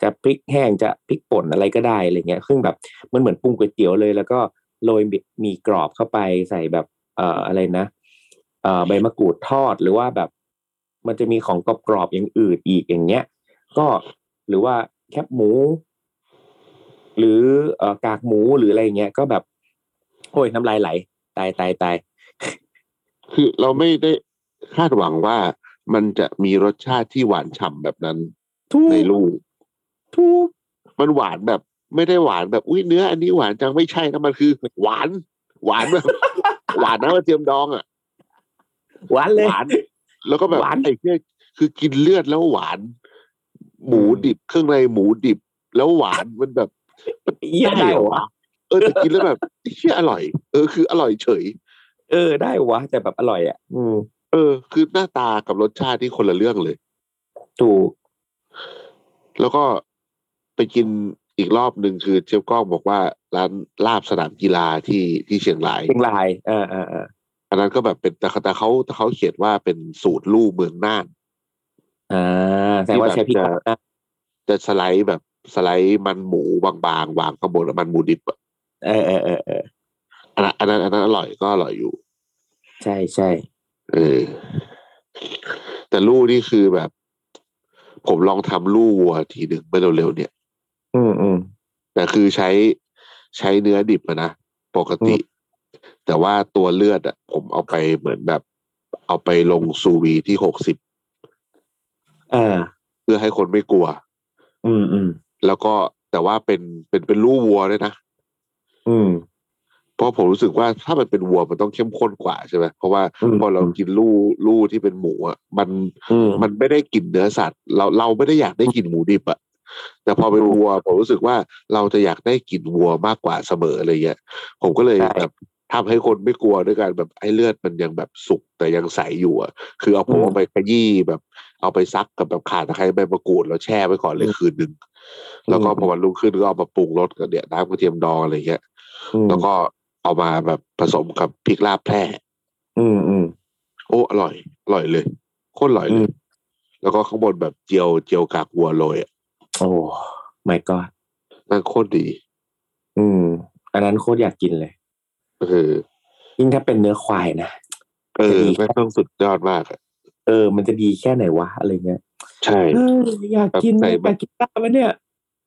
จะพริกแห้งจะพริกป่นอะไรก็ได้อะไรเงี้ยซึ่งแบบมันเหมือนปรุงก๋วยเตี๋ยวเลย แล้วก็โรยหมีกรอบเข้าไปใส่แบบเอ่ออะไรนะเอ่อใบมะกรูดทอดหรือว่าแบบ มันจะมีของกรอบๆอย่างอื่นอีกอย่างเงี้ย ก็หรือว่าแคบหมู หรือเอ่อกากหมูหรืออะไรเงี้ยก็แบบโอ้ยน้ำลายไหล ตายตายตายคือเราไม่ได้คาดหวังว่ามันจะมีรสชาติที่หวานฉ่ำแบบนั้นทุกในลูกทุกมันหวานแบบ ไม่ได้หวานแบบอุ้ยเนื้อ อันนี้หวานจังไม่ใช่นะมันคือ หวาน หวานแบบหวานนะกระเทียมดองอะหวานเลยหวาน แล้วก็แบบหวานไอ้เนี่ยคือกินเลือดแล้วหวาน หมูดิบเครื่องในหมูดิบแล้วหวานมันแบบเอี้ยได้เหรอวะเออแต่กินแล้วแบบเชี่ยอร่อย เออคืออร่อยเฉย เออได้วะแต่แบบอร่อยอะ อืมเออ คือหน้าตากับรสชาติที่คนละเรื่องเลย ถูก แล้วก็ไปกินอีกรอบหนึ่งคือเชฟก้องบอกว่าร้านลาบสนามกีฬาที่ที่เชียงราย เชียงราย เออเออเออ อันนั้นก็แบบเป็นแต่แต่เขาแต่เขาเขียนว่าเป็นสูตรลู่เมืองน่านอ่าแต่ว่าใช้พริกที่แบบนะจะสไลด์แบบสไลด์มันหมูบางๆวางข้างบนแล้วมันหมูดิบอะเออเออเออเอออันนั้นอันนั้นอันนั้นอร่อยก็อร่อยอยู่ ใช่ใช่เออแต่ลู่นี่คือแบบ ผมลองทำลู่วัวทีหนึ่งเมื่อเร็วๆเนี่ย อืมอืมแต่คือใช้ใช้เนื้อดิบอะนะปกติ แต่ว่าตัวเลือดอะผมเอาไปเหมือนแบบ เอาไปลงซูวีที่หกสิบอ่าเพื่อให้คนไม่กลัว อืมอืมแล้วก็แต่ว่าเป็นเป็นเป็นลู่วัวด้วยนะอืมเพราะผมรู้สึกว่าถ้ามันเป็นวัวมันต้องเข้มข้นกว่าใช่ไหมเพราะว่าอืมพอเรากินลู่ลู่ที่เป็นหมูอะมันอืมมันไม่ได้กลิ่นเนื้อสัตว์ เราเราไม่ได้อยากได้กลิ่นหมูดิบอะแต่พอเป็นวัวผมรู้สึกว่าเราจะอยากได้กลิ่นวัวมากกว่าเสมออะไรเงี้ยผมก็เลยใช่แบบ ทำให้คนไม่กลัวด้วยการแบบไอ้เลือดมันยังแบบสุกแต่ยังใสอยู่อะ คือเอาผมเอาไปขยี้แบบ เอาไปซักกับแบบข่าตะไคร้ใบมะกรูดแล้วแช่ไว้ก่อนเลยคืนหนึ่งแล้วก็พอวันรุ่งขึ้นก็เอามาปรุงรสกับเนี่ยน้ำกระเทียมดองอะไรเงี้ยอืมแล้วก็เอามาแบบผสมกับพริกลาบแพร่ อืมอืมโอ้อร่อยอร่อยเลยโคตรอร่อยเลอืยมแล้วก็ข้างบนแบบเจียวเจียวกากวัวโรยอะโอ้ไม่ก็นั่นโคตรดี อืม อันนั้นโคตรอยากกินเลย เออยิ่งถ้าเป็นเนื้อควายนะเออจะดีแม่งต้องสุดยอดมากอะเออ มันจะดีแค่ไหนวะอะไรเงี้ยใช่เอออยากกินแบบใส่อยากกินลาบมันเนี่ย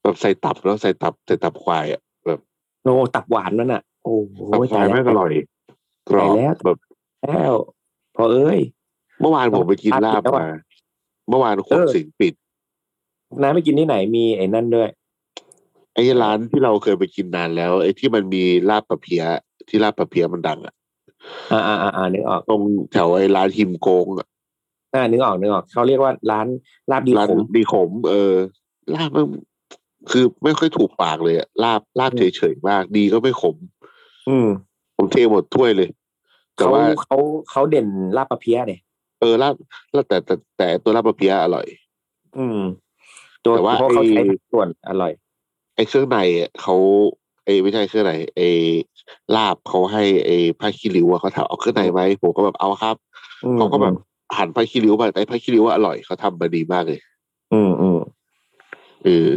แบบใส่ตับแล้วใส่ตับใส่ตับควายอะแบบโอ้ตับหวานนั่นน่ะ โอ้โหตับควายแม่งอร่อยกรอบไปแล้วแบบแล้วพอเอ้ย เมื่อวานผมไปกินลาบแล้วอะมาเมื่อวานคเอนอสิงห์ปิดน้าไปกินที่ไหนมีไอ้นั่นด้วยไอ้ร้านที่เราเคยไปกินนานแล้ว ไอ้ที่มันมีลาบปะเพีย ที่ลาบปะเพียมันดังอะอ่าอ่าอ่าอ่านึกออก ตรงแถวไอ้ร้านฮิมโกงอะอ่านึกออกนึกออกเขาเรียกว่าร้านลาบดีร้านขมดีขม เออลาบมันคือไม่ค่อยถูกปากเลยอะลาบลาบอืเฉมยๆมาก ดีก็ไม่ขม อืม ผมเทหมดถ้วยเลย แต่เขาว่าเขาเขาเด่นลาบปะเพี้ยเนี่ยเออลาบลาบแต่แต่แต่ตัวลาบปะเพียอร่อย อืมตัวแต่ว่าเพราะเขาไอ้ใช้ส่วนอร่อยไอ้เครื่องในอะเขา ไอ้ไม่ใช่เครื่องในไอ้ลาบเขาให้ไอ้ผ้าขี้ริ้วอะเขาถามเอาเครื่องในไหมผมก็แบบเอาครับอืมเขาก็แบบหั่นผ้าขี้ริ้วไปแต่ผ้าขี้ริ้วอะอร่อยเขาทำมาดีมากเลย อืมอืมเออ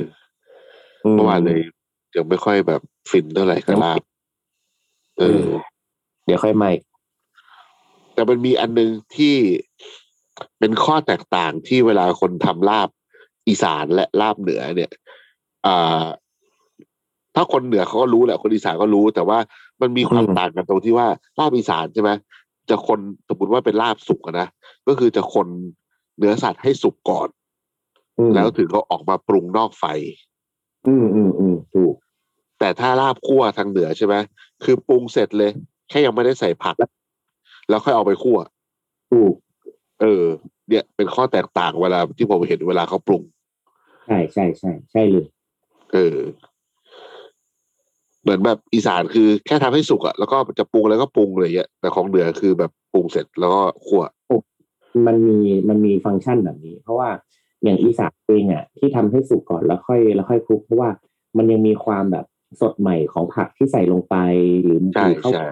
อืมเมื่อวานเลยยังไม่ค่อยแบบฟินเท่าไหร่กับลาบเอเอออเดี๋ยวค่อยมาอีกแต่มันมีอันหนึงที่เป็นข้อแตกต่างที่เวลาคนทำลาบอีสานและลาบเหนือเนี่ย อ่า ถ้าคนเหนือเขาก็รู้แหละคนอีสานก็รู้ แต่ว่ามันมีความอืมต่างกันตรงที่ว่าลาบอีสานใช่ไหมจะคนสมมติว่าเป็นลาบสุกอะนะก็คือจะคนเนื้อสัตว์ให้สุกก่อนอืมแล้วถึงก็ออกมาปรุงนอกไฟ อืมอืมอืมถูกแต่ถ้าลาบคั่วทางเหนือใช่ไหมคือปรุงเสร็จเลย แค่ยังไม่ได้ใส่ผัก แล้วค่อยเอาไปคั่วถูกเออ เนี่ยเป็นข้อแตกต่างเวลาที่ผมเห็นเวลาเขาปรุง ใช่ใช่ใช่ใช่เลย เออ เหมือนแบบอีสานคือแค่ทำให้สุกอะแล้วก็จะปรุงแล้วก็ปรุงอะไรเงี้ยแต่ของเหนือคือแบบปรุงเสร็จแล้วก็คั่วมันมีมันมีฟังก์ชันแบบนี้ เพราะว่าอย่างอีสานเองอะที่ทำให้สุกก่อนแล้วค่อยแล้วค่อยคลุกเพราะว่ามันยังมีความแบบสดใหม่ของผักที่ใส่ลงไปหรือใช่หรือเข้าใช่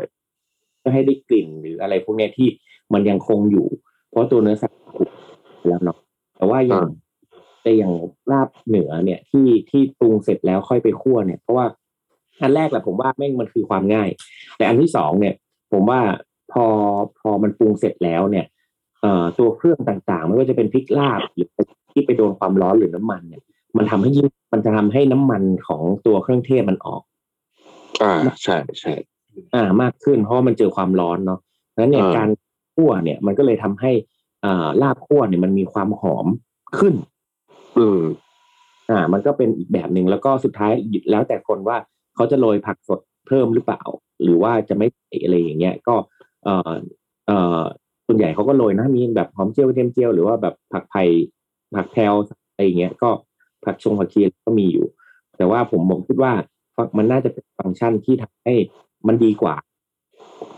ก็ให้ได้กลิ่นหรืออะไรพวกเนี้ยที่มันยังคงอยู่ เพราะตัวเนื้อสัตว์สุกแล้วเนาะแต่ว่าอย่างแต่อย่างลาบเหนือเนี่ยที่ที่ปรุงเสร็จแล้วค่อยไปคั่วเนี่ยเพราะว่า อันแรกแหละผมว่าแม่งมันคือความง่าย แต่อันที่สองเนี่ย ผมว่าพอพอมันปรุงเสร็จแล้วเนี่ยเอ่อตัวเครื่องต่างๆ ไม่ว่าจะเป็นพริกลาบหรือที่ไปโดนความร้อนหรือน้ำมันเนี่ย มันทำให้ยิ่งมันจะทำให้น้ำมันของตัวเครื่องเทศมันออก อ่าใช่ใช่อ่ามากขึ้นเพราะว่ามันเจอความร้อนเนาะนั้นเนี่ยเออการคั่วเนี่ยมันก็เลยทำให้อ่าลาบคั่วเนี่ยมันมีความหอมขึ้นอืมอ่า มันก็เป็นอีกแบบหนึ่งแล้วก็สุดท้ายแล้วแต่คนว่า เขาจะโรยผักสดเพิ่มหรือเปล่า หรือว่าจะไม่ใส่อะไรอย่างเงี้ยก็เอ่อเอ่อส่วนใหญ่เขาก็โรยนะมีแบบหอมเจียวกระเทียมเจียวหรือว่าแบบผักไผ่ผักแพรวอะไรอย่างเงี้ยก็ผักชงผักชีก็มีอยู่ แต่ว่าผมผมคิดว่ามันน่าจะเป็นฟังก์ชันที่ทำให้มันดีกว่า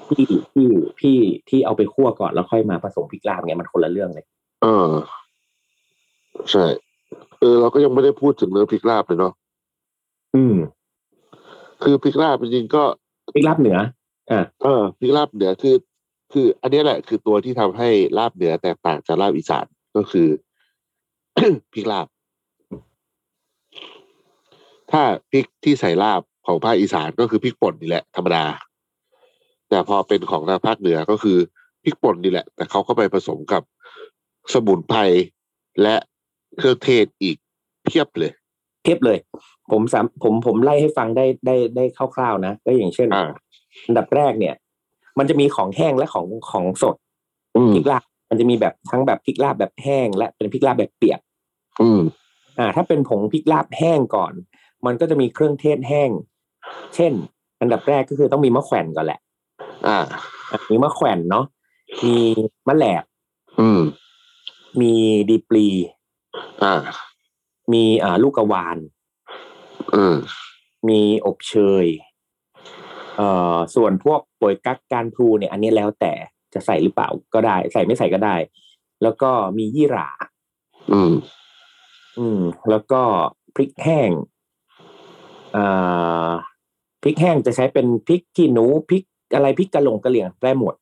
ที่ที่ที่ที่เอาไปคั่วก่อนแล้วค่อยมาผสมพริกลาบเนี่ยมันคนละเรื่องเลยเออใช่ เออ เราก็ยังไม่ได้พูดถึงเนื้อพริกลาบเลยเนาะอืม คือพริกลาบจริงๆก็พริกลาบเหนืออ่าเออพริกลาบเหนือคือ คือ อันเนี้ยแหละ คือตัวที่ทำให้ลาบเหนือแตกต่างจากลาบอีสานก็คือพริกลาบ ถ้าพริกที่ใส่ลาบของภาคอีสานก็คือพริกป่นนี่แหละธรรมดา แต่พอเป็นของทางภาคเหนือก็คือพริกป่นนี่แหละ แต่เขาก็ไปผสมกับสมุนไพรและเครื่องเทศอีกเพียบเลยเทียบเลย ผมสามผมผมไล่ให้ฟังได้ได้ได้คร่าวๆนะก็อย่างเช่นอ่าอันดับแรกเนี่ย มันจะมีของแห้งและของของสดอืมพริกลาบมันจะมีแบบทั้งแบบพริกลาบแบบแห้ง และเป็นพริกลาบแบบเปียก อืม อ่า ถ้าเป็นผงพริกลาบแห้งก่อน มันก็จะมีเครื่องเทศแห้ง เช่น อันดับแรกก็คือต้องมีมะแขวนก่อนแหละ อ่าอะมีมะแขวนเนาะมีมะแหลกอืม มีดีปลี อ่า มีอ่าลูกกระวานเออ มีอบเชยเอ่อส่วนพวกป่วยกักการพลูเนี่ย อันนี้แล้วแต่จะใส่หรือเปล่าก็ได้ ใส่ไม่ใส่ก็ได้ แล้วก็มียี่หร่า อืม อืม แล้วก็พริกแห้งเอ่อพริกแห้งจะใช้เป็นพริกขี้หนูพริกอะไรพริกกระหลงกระเหลี่ยงได้หมด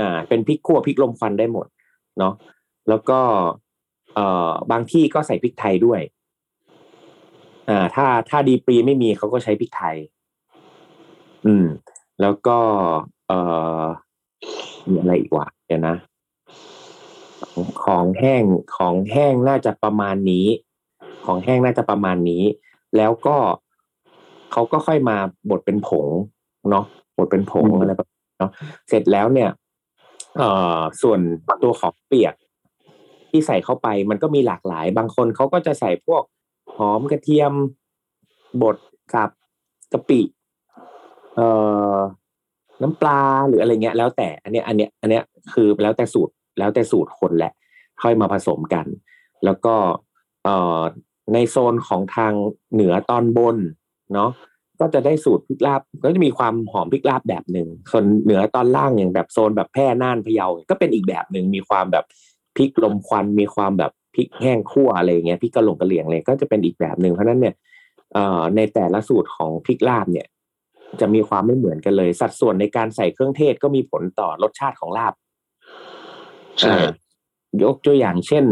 อ่า เป็นพริกขั่วพริกลมควันได้หมด เนาะแล้วก็ เอ่อบางที่ก็ใส่พริกไทยด้วย อ่าถ้าถ้าดีปรีไม่มีเขาก็ใช้พริกไทย อืม แล้วก็ เอ่อมีอะไรอีกวะเดี๋ยวนะของของแห้งของแห้งน่าจะประมาณนี้ ของแห้งน่าจะประมาณนี้ แล้วก็เขาก็ค่อยมาบดเป็นผง เนาะบดเป็นผงอืมอะไรแบบนี้เนาะเสร็จแล้วเนี่ย เอ่อส่วนตัวของเปียกที่ใส่เข้าไปมันก็มีหลากหลาย บางคนเขาก็จะใส่พวก หอมกระเทียมบดกับกะปิเอ่อน้ำปลาหรืออะไรเงี้ย แล้วแต่อันเนี้ยอันเนี้ยอันเนี้ยคือแล้วแต่สูตรแล้วแต่สูตรคนแหละ ค่อยมาผสมกัน แล้วก็เอ่อในโซนของทางเหนือตอนบนเนาะก็จะได้สูตรพริกลาบก็จะมีความหอมพริกลาบแบบหนึ่งส่วนเหนือตอนล่างอย่างแบบโซนแบบแพร่น่านพะเยาก็เป็นอีกแบบหนึ่งมีความแบบพริกลมควันมีความแบบ พริกแห้งคั่วอะไรอย่างเงี้ยพริกกระหลงกระเหลี่ยงเลยก็จะเป็นอีกแบบหนึ่งเพราะฉะนั้นเนี่ยเอ่อในแต่ละสูตรของพริกลาบเนี่ย จะมีความไม่เหมือนกันเลย สัดส่วนในการใส่เครื่องเทศก็มีผลต่อรสชาติของลาบใช่อ่ายกตัวอย่างเช่น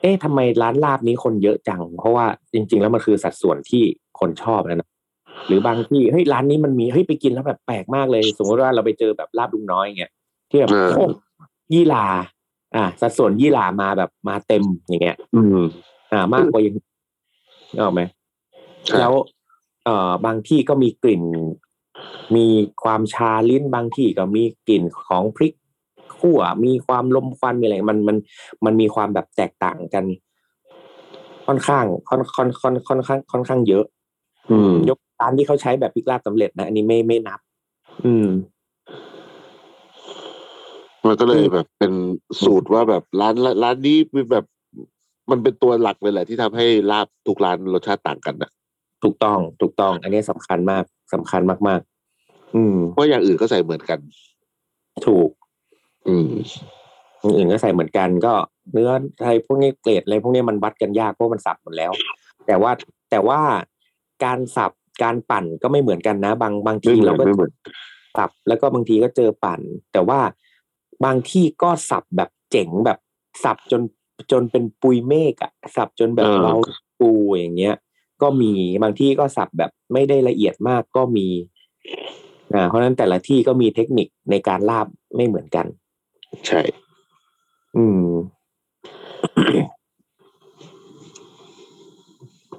เอ๊ะทำไมร้านลาบนี้คนเยอะจัง เพราะว่าจริง ๆ แล้วมันคือสัดส่วนที่คนชอบนะหรือบางที่เฮ้ยร้านนี้มันมีเฮ้ยไปกินแล้วแบบแปลกมากเลย สมมติว่าเราไปเจอแบบลาบลุงน้อยเงี้ยที่แบบเออโอ้ยี่หลา อ่าสัดส่วนยี่หลามาแบบมาเต็มอย่างเงี้ย อืม อ่ามากกว่าอย่างนึกออกไหมใช่แล้ว เอ่อบางที่ก็มีกลิ่น มีความชาลิ้นบางที่ก็มีกลิ่นของพริกขั่วมีความลมควันมีอะไรมันมันมันมีความแบบแตกต่างกัน ค่อนข้างค่อนค่อนค่อนค่อนข้างค่อนข้างเยอะ อืม ยกร้านที่เขาใช้แบบพริกลาบสำเร็จนะอันนี้ไม่ไม่นับ อืม มันก็เลยแบบเป็นสูตรว่าแบบร้านร้านนี้เป็นแบบมันเป็นตัวหลักเลยแหละ ที่ทำให้ลาบทุกร้านรสชาติต่างกันนะถูกต้องถูกต้อง อันนี้สำคัญมากสำคัญมาก ๆ อืมเพราะอย่างอื่นก็ใส่เหมือนกัน ถูก อืมอย่างอื่นก็ใส่เหมือนกันก็เนื้อไทยพวกนี้เกรดอะไรพวกนี้มันวัดกันยากเพราะมันสับหมดแล้ว แต่ว่าแต่ว่าการสับการปั่นก็ไม่เหมือนกันนะ บางบางไม่ทีเหมือเรานก็ไม่เหมือนสับแล้วก็บางทีก็เจอปั่น แต่ว่า บางที่ก็สับแบบเจ๋งแบบสับจนจนเป็นปุยเมฆอะสับจนแบบเราปูอย่างเงี้ย ก็มีบางที่ก็สับแบบไม่ได้ละเอียดมากก็มีอ่าเพราะฉะนั้นแต่ละที่ก็มีเทคนิคในการลาบไม่เหมือนกัน ใช่ อืม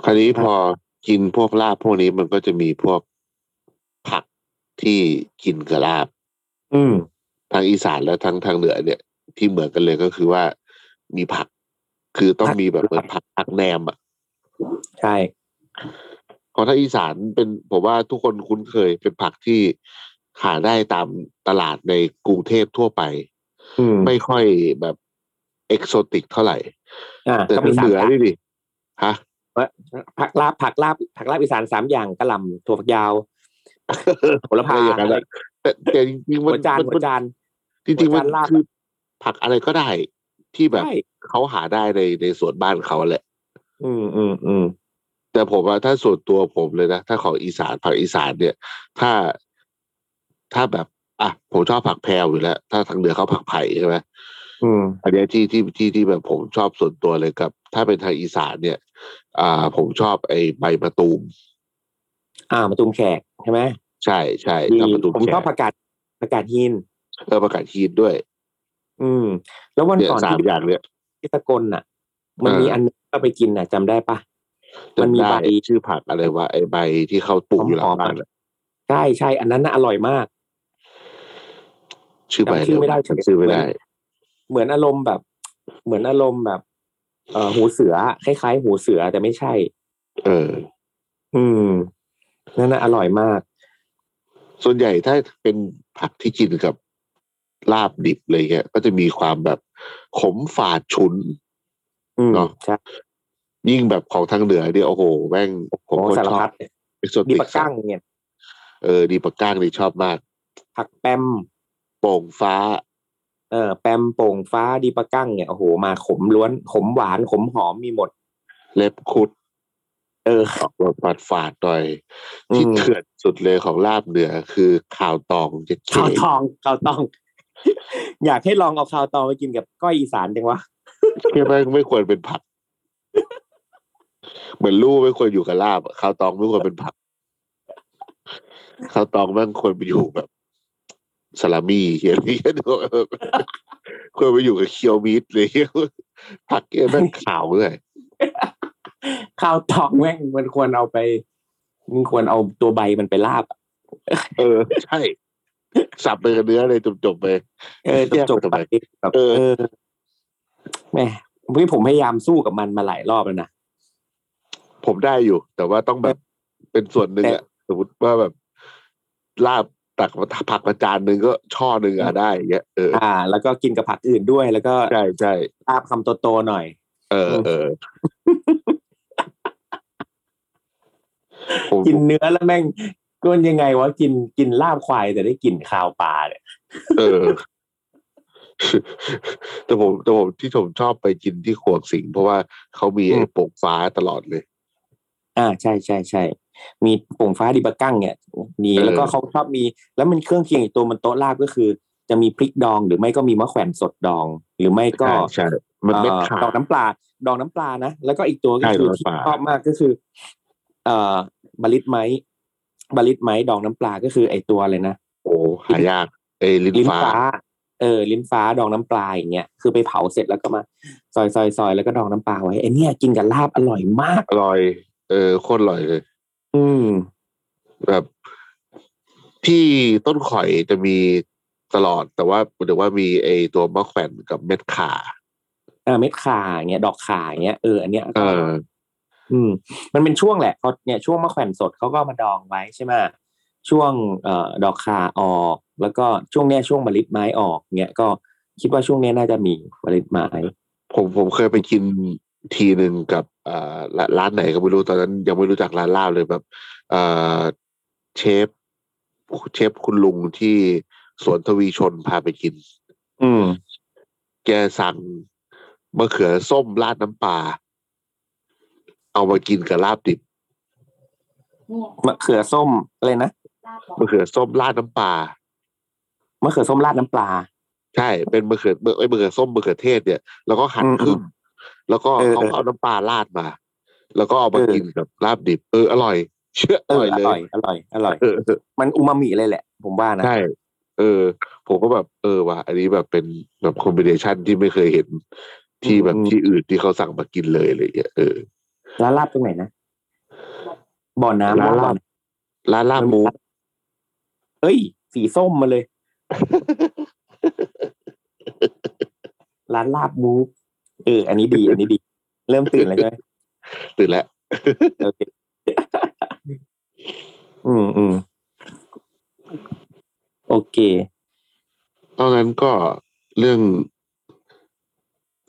คราวนี้พอกินพวกลาบพวกนี้มันก็จะมีพวกผักที่กินกับลาบ อืม ทางอีสานและทางทางเหนือเนี่ย ที่เหมือนกันเลยก็คือว่ามีผัก คือต้องผักมีแบบเหมือนผักผักแหนมอะใช่เพราะถ้าอีสานเป็นผมว่าทุกคนคุ้นเคยเป็นผักที่หาได้ตามตลาดในกรุงเทพทั่วไปอืมไม่ค่อยแบบเอกโซติกเท่าไหร่อ่าแต่ก็ทามีงสาเหมนืออย่างนี่ดิฮะผักลาบผักลาบผักลาบอีสานสามอย่างกะหล่ำถั่วฝักยาวโหระพาอะไรอย่างนั้นอะ แต่แต่จริงๆมัหันวจานมันหัวจานจริงๆมันหัวจานลาบคือผักอะไรก็ได้ ที่แบบใช่เขาหาได้ในในสวนบ้านเขาแหละ อืมอืมอืมแต่ผมว่าถ้าส่วนตัวผมเลยนะถ้าของอีสานผักอีสานเนี่ย ถ้าถ้าแบบอะผมชอบผักแพรวอยู่แล้ว ถ้าทางเหนือเขาผักไผ่ใช่ไหมอืมอันเนี้ยที่ที่ที่ที่แบบผมชอบส่วนตัวเลยกับ ถ้าเป็นทางอีสานเนี่ย อ่า ผมชอบไอ้ใบมะตูม อ่ามาตูมแขกใช่ไหม ใช่ใช่ดีกับมะตูมผมแขชอบกผักกาดผักกาดหินเออประกาศฮีทด้วย อืม แล้ววันเนี่ยก่อนสามที่อย่างเนี่ยที่สกลน่ะ มันเออมีอันนึงก็ไปกินน่ะจำได้ปะมันมีจำได้ใบชื่อผักอะไรวะไอ้ใบที่เขาปลูกอยู่หลังบ้านอะใช่ใช่อันนั้นน่ะอร่อยมาก ชื่อใบจำชื่อไม่ได้จำชื่อไม่ได้ เหมือนอารมณ์แบบ เหมือนอารมณ์แบบ เอ่อหูเสือคล้ายๆ หูเสือแต่ไม่ใช่ เออ อืมนั่นน่ะอร่อยมาก ส่วนใหญ่ถ้าเป็นผักที่กินกับลาบดิบเลยเงี้ย ก็จะมีความแบบขมฝาดฉุนอืมเนอะใช่ยิ่งแบบของทางเหนือเนี่ยโอ้โหแม่งผมโอ้ก็สารชอพับดเอกโซดีติกปะกั้งเนี่ยเออ ดีปากก้างนี่ชอบมาก ผักแปมโป่งฟ้า เออ แปมโป่งฟ้าดีปะกั้งเนี่ยโอ้โหมาขมล้วน ขมหวานขมหอมมีหมด เล็บคุด เออออกรสฝาดฝาดๆหน่อย ที่อืมเถื่อนสุดเลยของลาบเหนือคือข่าวตองเจ็ดเคข้าวตองข้าวตอง อยากให้ลองเอาข้าวตองไปกินกับก้อยอีสานจังวะที่แม่งไม่ควรเป็นผัก เหมือนลูกไม่ควรอยู่กับลาบอะข้าวตองไม่ควรเป็นผักข้าวตองแม่งควรไปอยู่แบบสลามี่อะไรอย่างเงี้ยควรไปอยู่กับเคียวมีดเลยผักเกี้ยแม่งขาวเลย ข้าวตองแม่งมันควรเอาไปมันควรเอาตัวใบมันไปลาบอะเออ ใช่สับไปกับเนื้อเลยจบๆไปเออจบๆไปแบบเออเออแม่พี่ผมพยายามสู้กับมันมาหลายรอบแล้วนะผมได้อยู่ แต่ว่าต้องแบบเป็นส่วนหนึ่งอะสมมติว่าแบบลาบตักผักประจานหนึ่งก็ช่อหนึ่งอะได้อย่างเงี้ยเอออ่า แล้วก็กินกับผักอื่นด้วย แล้วก็ใช่ใช่ลาบคำโตๆหน่อย เออเออผม กินเนื้อแล้วแม่งก็มันยังไงวะกินกินลาบควายแต่ได้กลิ่นคาวปลาเนี่ย เออ แต่ผมแต่ผมที่ผมชอบไปกินที่ขวงสิงห์เพราะว่าเขามีไอ้โป่งฟ้าตลอดเลย อ่าใช่ใช่ใช่มีโป่งฟ้าดีบะกั้งเนี่ยมีเออแล้วก็เขาชอบมี แล้วมันเครื่องเคียงอีกตัวมันโต๊ะลาบก็คือ จะมีพริกดองหรือไม่ก็มีมะแขวนสดดอง หรือไม่ก็ใช่ใช่มันเม็ดเอ่อขาดอกน้ำปลา ดอกน้ำปลานะแล้วก็อีกตัวก็ใช่คือดอกที่น้ำปลาชอบมากก็คือ เอ่อ บาลิตไม้บาลิตไม้ดองน้ำปลาก็คือไอตัวอะไรนะโอ้หายากเอยลิ้นลิ้นฟ้าฟ้า เออ ลิ้นฟ้าดองน้ำปลาอย่างเงี้ยคือไปเผาเสร็จแล้วก็มา ซอยซอยซอยแล้วก็ดองน้ำปลาไว้ไอเนี่ยกินกับลาบอร่อยมาก อร่อย เออโคตรอร่อยเลย อืม แบบที่ต้นข่อยจะมีตลอดแต่ว่าหรือว่ามีไอตัวมะแขวนกับเม็ดขาเออเม็ดข่าอย่างเงี้ยดอกข่าอย่างเงี้ยเอออันเนี้ยเอก็อ อืมมันเป็นช่วงแหละเขาเนี่ยช่วงมะแขวนสดเขาก็มาดองไว้ใช่ไหมช่วงเอ่อดอกข่าออก แล้วก็ช่วงเนี้ยช่วงมะลิไม้ออกเงี้ยก็คิดว่าช่วงเนี้ยน่าจะมีมะลิไม้ ผมผมเคยไปกินทีหนึ่งกับอ่าร้านร้านไหนก็ไม่รู้ตอนนั้น ยังไม่รู้จักร้านลาบเลยแบบอ่าเชฟเชฟคุณลุงที่สวนทวีชนพาไปกิน อืม แกสั่งมะเขือส้มราดน้ำปลา เอามากินกับลาบดิบมะเขือส้มอะไรนะมะเขือส้มราดน้ำปลามะเขือส้มราดน้ำปลา ใช่เป็นมะเขือไอ้ยมะเขือส้มมะเขือเทศเนี่ย แล้วก็หั่นอืมครึ่งแล้วก็เออเขาก็เอาน้ำปลาราดมา แล้วก็เอามาเออกินกับลาบดิบ เอออร่อย เชื่ออเออร่อยอเลยร่อยอร่อยอร่อยเออเออมันอูมามิเลยแหละ ผมว่านะใช่เออ ผมก็แบบเออว่ะอันนี้แบบเป็นแบบคอมบิเนชันที่ไม่เคยเห็นที่แบบอืมที่อื่นที่เขาสั่งมากินเลยอะไรอย่างเงี้ยเออ ร้านลาบตรงไหนนะบ่อน้ำร้านลาบบ่อร้านลาบหมูเอ้ย สีส้มมาเลย ร้านลาบมูฟเออ อันนี้ดี อันนี้ดี เริ่มตื่นแล้วใช่ไหมตื่นแล้วโอเคอืมอืมโอเคเพราะงั้นก็เรื่อง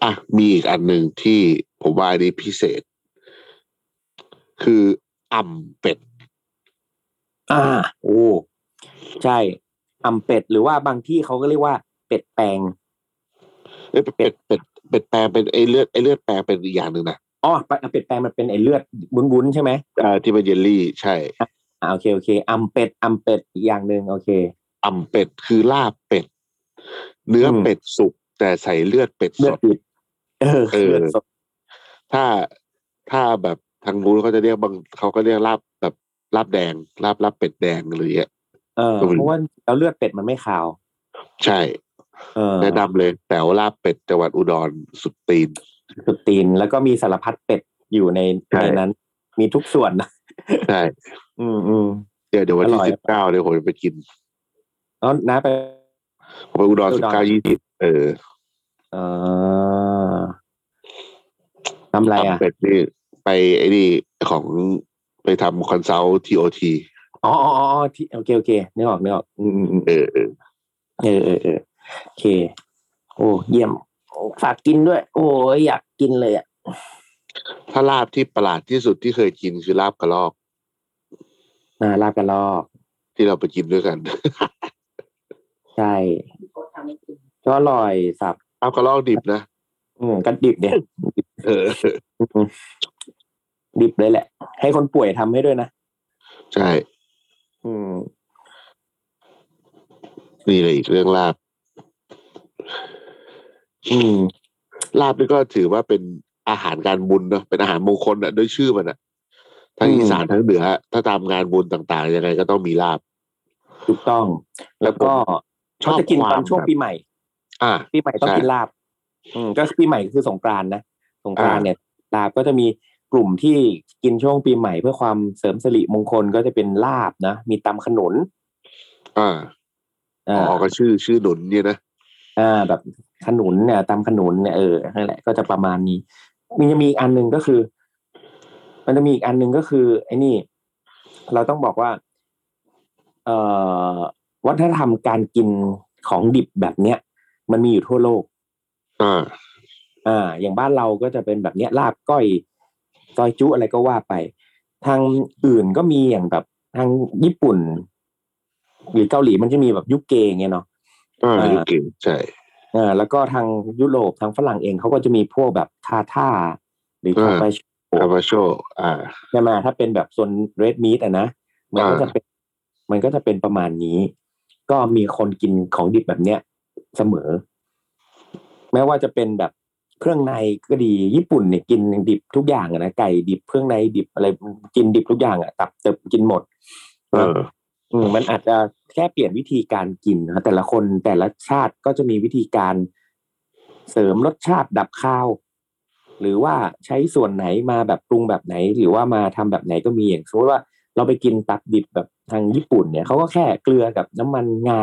อะ มีอีกอันหนึ่งที่ผมว่าอันนี้พิเศษ คืออ่ำเป็ด อ่า โอ้ ใช่อ่ำเป็ดหรือว่าบางที่เขาก็เรียกว่า เป็ดแปลงเอ้ยเป็ดเป็ดเป็ดแปลงเป็นไอเลือดไอเลือดแปลงเป็นอีกอย่างหนึ่งนะอ๋อเป็ดแปลงมันเป็นไอเลือดวุ้นๆใช่ไหมอ่าที่เป็นเยลลี่ใช่อ่าโอเคโอเคอ่ำเป็ดอ่ำเป็ดอีกอย่างหนึ่งโอเคอ่ำเป็ดคือลาบเป็ด เนื้ออมเป็ดสุกแต่ใส่เลือดเป็ดเลืสอดดติดเออเออเลือดสดถ้าถ้าแบบทางนู้นเขาจะเรียกบางเขาก็เรียกลาบแบบลาบแดงลาบลาบเป็ดแดงอะไรอย่างเงี้ยเออก็ไม่รู้เพราะว่าแล้วเลือดเป็ดมันไม่ขาว ใช่เออแนะนำเลยแต่ว่าลาบเป็ดจังหวัดอุดรสุดตีน สุดตีนแล้วก็มีสารพัดเป็ดอยู่ในใช่ในนั้น มีทุกส่วนนะใช่อืมอืมเดี๋ยวเดี๋ยววันที่อร่อยสิบเก้าเดี๋ยวผมจะไปกินแล้วน้าไปผมไปอุดรอุสิดบรเก้ายี่สิบเออเออทำอะไรอะเป็ดนี่ ไปไอ้นี่ของไปทำคอนซัลท์ทีโอทีอ๋ออ๋ออ๋อที่โอเคโอเคนึกออกนึกออกอืมอืมอืมเออเออเออเออเออโอเค โอ้เยี่ยมฝากกินด้วย โอ้ยอยากกินเลยอะถ้าลาบที่ประหลาดที่สุดที่เคยกินคือลาบกระลอกอ่าลาบกระลอก ที่เราไปกินด้วยกัน ใช่ก็อร่อยสับลาบกระลอกดิบนะอืมก็ดิบเนี่ยเออ ดิบเลยแหละ ให้คนป่วยทำให้ด้วยนะ ใช่ อืมนี่เลยอีกเรื่องลาบ อืมลาบนี่ก็ถือว่าเป็นอาหารการบุญเนาะเป็นอาหารมงคลอะด้วยชื่อมันอะทั้งอืมอีสานทั้งเหนือ ถ้าตามงานบุญต่างๆยังไงก็ต้องมีลาบ ถูกต้อง แล้วก็ชอบเขาจะกินความตอนช่วงแบบปีใหม่ อ่าปีใหม่ต้องใช่กินลาบ อืมก็ปีใหม่คือสงกรานต์นะสงกรานต์อ่าเนี่ยลาบก็จะมี กลุ่มที่กินช่วงปีใหม่เพื่อความเสริมสิริมงคลก็จะเป็นลาบนะ มีตำขนุน อ่าอ๋อ่าอก็ชื่อชื่อหนุนเนี่ยนะอ่าแบบขนุนเนี่ยตำขนุนเนี่ยเออนั่นแหละก็จะประมาณนี้มีจะมีอีกอันหนึ่งก็คือ มันจะมีอีกอันหนึ่งก็คือ ไอ้นี่ เราต้องบอกว่า เอ่อวัฒนธรรมการกินของดิบแบบเนี้ย มันมีอยู่ทั่วโลก อ่า อ่า อย่างบ้านเราก็จะเป็นแบบเนี้ยลาบก้อย ซอยจุอะไรก็ว่าไป ทางอื่นก็มีอย่างแบบทางญี่ปุ่น หรือเกาหลีมันจะมีแบบยุคเกงเงี้ยเนาะอ่าอ่าอยู่เก่งใช่อ่าแล้วก็ทางยุโรปทางฝรั่งเองเขาก็จะมีพวกแบบทาท่าหรืออ่าคาปาโชคามาโชอ่าใช่ไหมถ้าเป็นแบบโซนเรดมีดอะนะมันก็อ่าจะเป็นมันก็จะเป็นประมาณนี้ ก็มีคนกินของดิบแบบเนี้ยเสมอ แม้ว่าจะเป็นแบบ เครื่องในก็ดีญี่ปุ่นเนี่ยกินดิบทุกอย่างอะนะไก่ดิบเครื่องในดิบอะไรกินดิบทุกอย่างอะตับเติบกินหมด เอออืมมันอาจจะแค่เปลี่ยนวิธีการกินนะแต่ละคนแต่ละชาติก็จะมีวิธีการเสริมรสชาติดับข้าว หรือว่าใช้ส่วนไหนมาแบบปรุงแบบไหน หรือว่ามาทำแบบไหนก็มีอย่างสมมติว่าเราไปกินตับดิบแบบทางญี่ปุ่นเนี่ยเขาก็แค่เกลือกับน้ำมันงา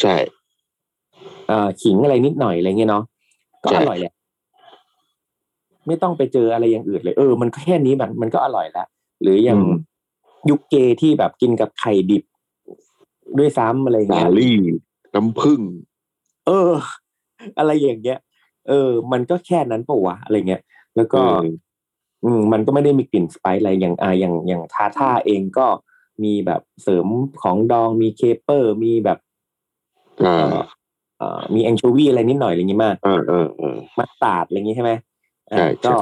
ใช่ เอ่อขิงอะไรนิดหน่อยอะไรเงี้ยเนาะก็ใช่อร่อยแหละ ไม่ต้องไปเจออะไรอย่างอื่นเลย เออ มันก็แค่นี้มันมันก็อร่อยแล้วหรืออย่างอืมยุคเกที่แบบกินกับไข่ดิบ ด้วยซ้ำอะไรสาเงี้ยลี่น้ำผึ้งเออ อะไรอย่างเงี้ย เออ มันก็แค่นั้นปะวะอะไรเงี้ยแล้วก็เอออืม มันก็ไม่ได้มีกลิ่นสไปซ์อะไรอย่างอ่าอย่างอย่างทาท่าเองก็มีแบบเสริมของดองมี caper มีแบบอ่าเอ่อเอ่อมีแองโชวีอะไรนิดหน่อยอะไรอย่างงี้มากเออเออเออมัสตาร์ดอะไรอย่างงี้ใช่ไหม อ่าใช่ใช่ก็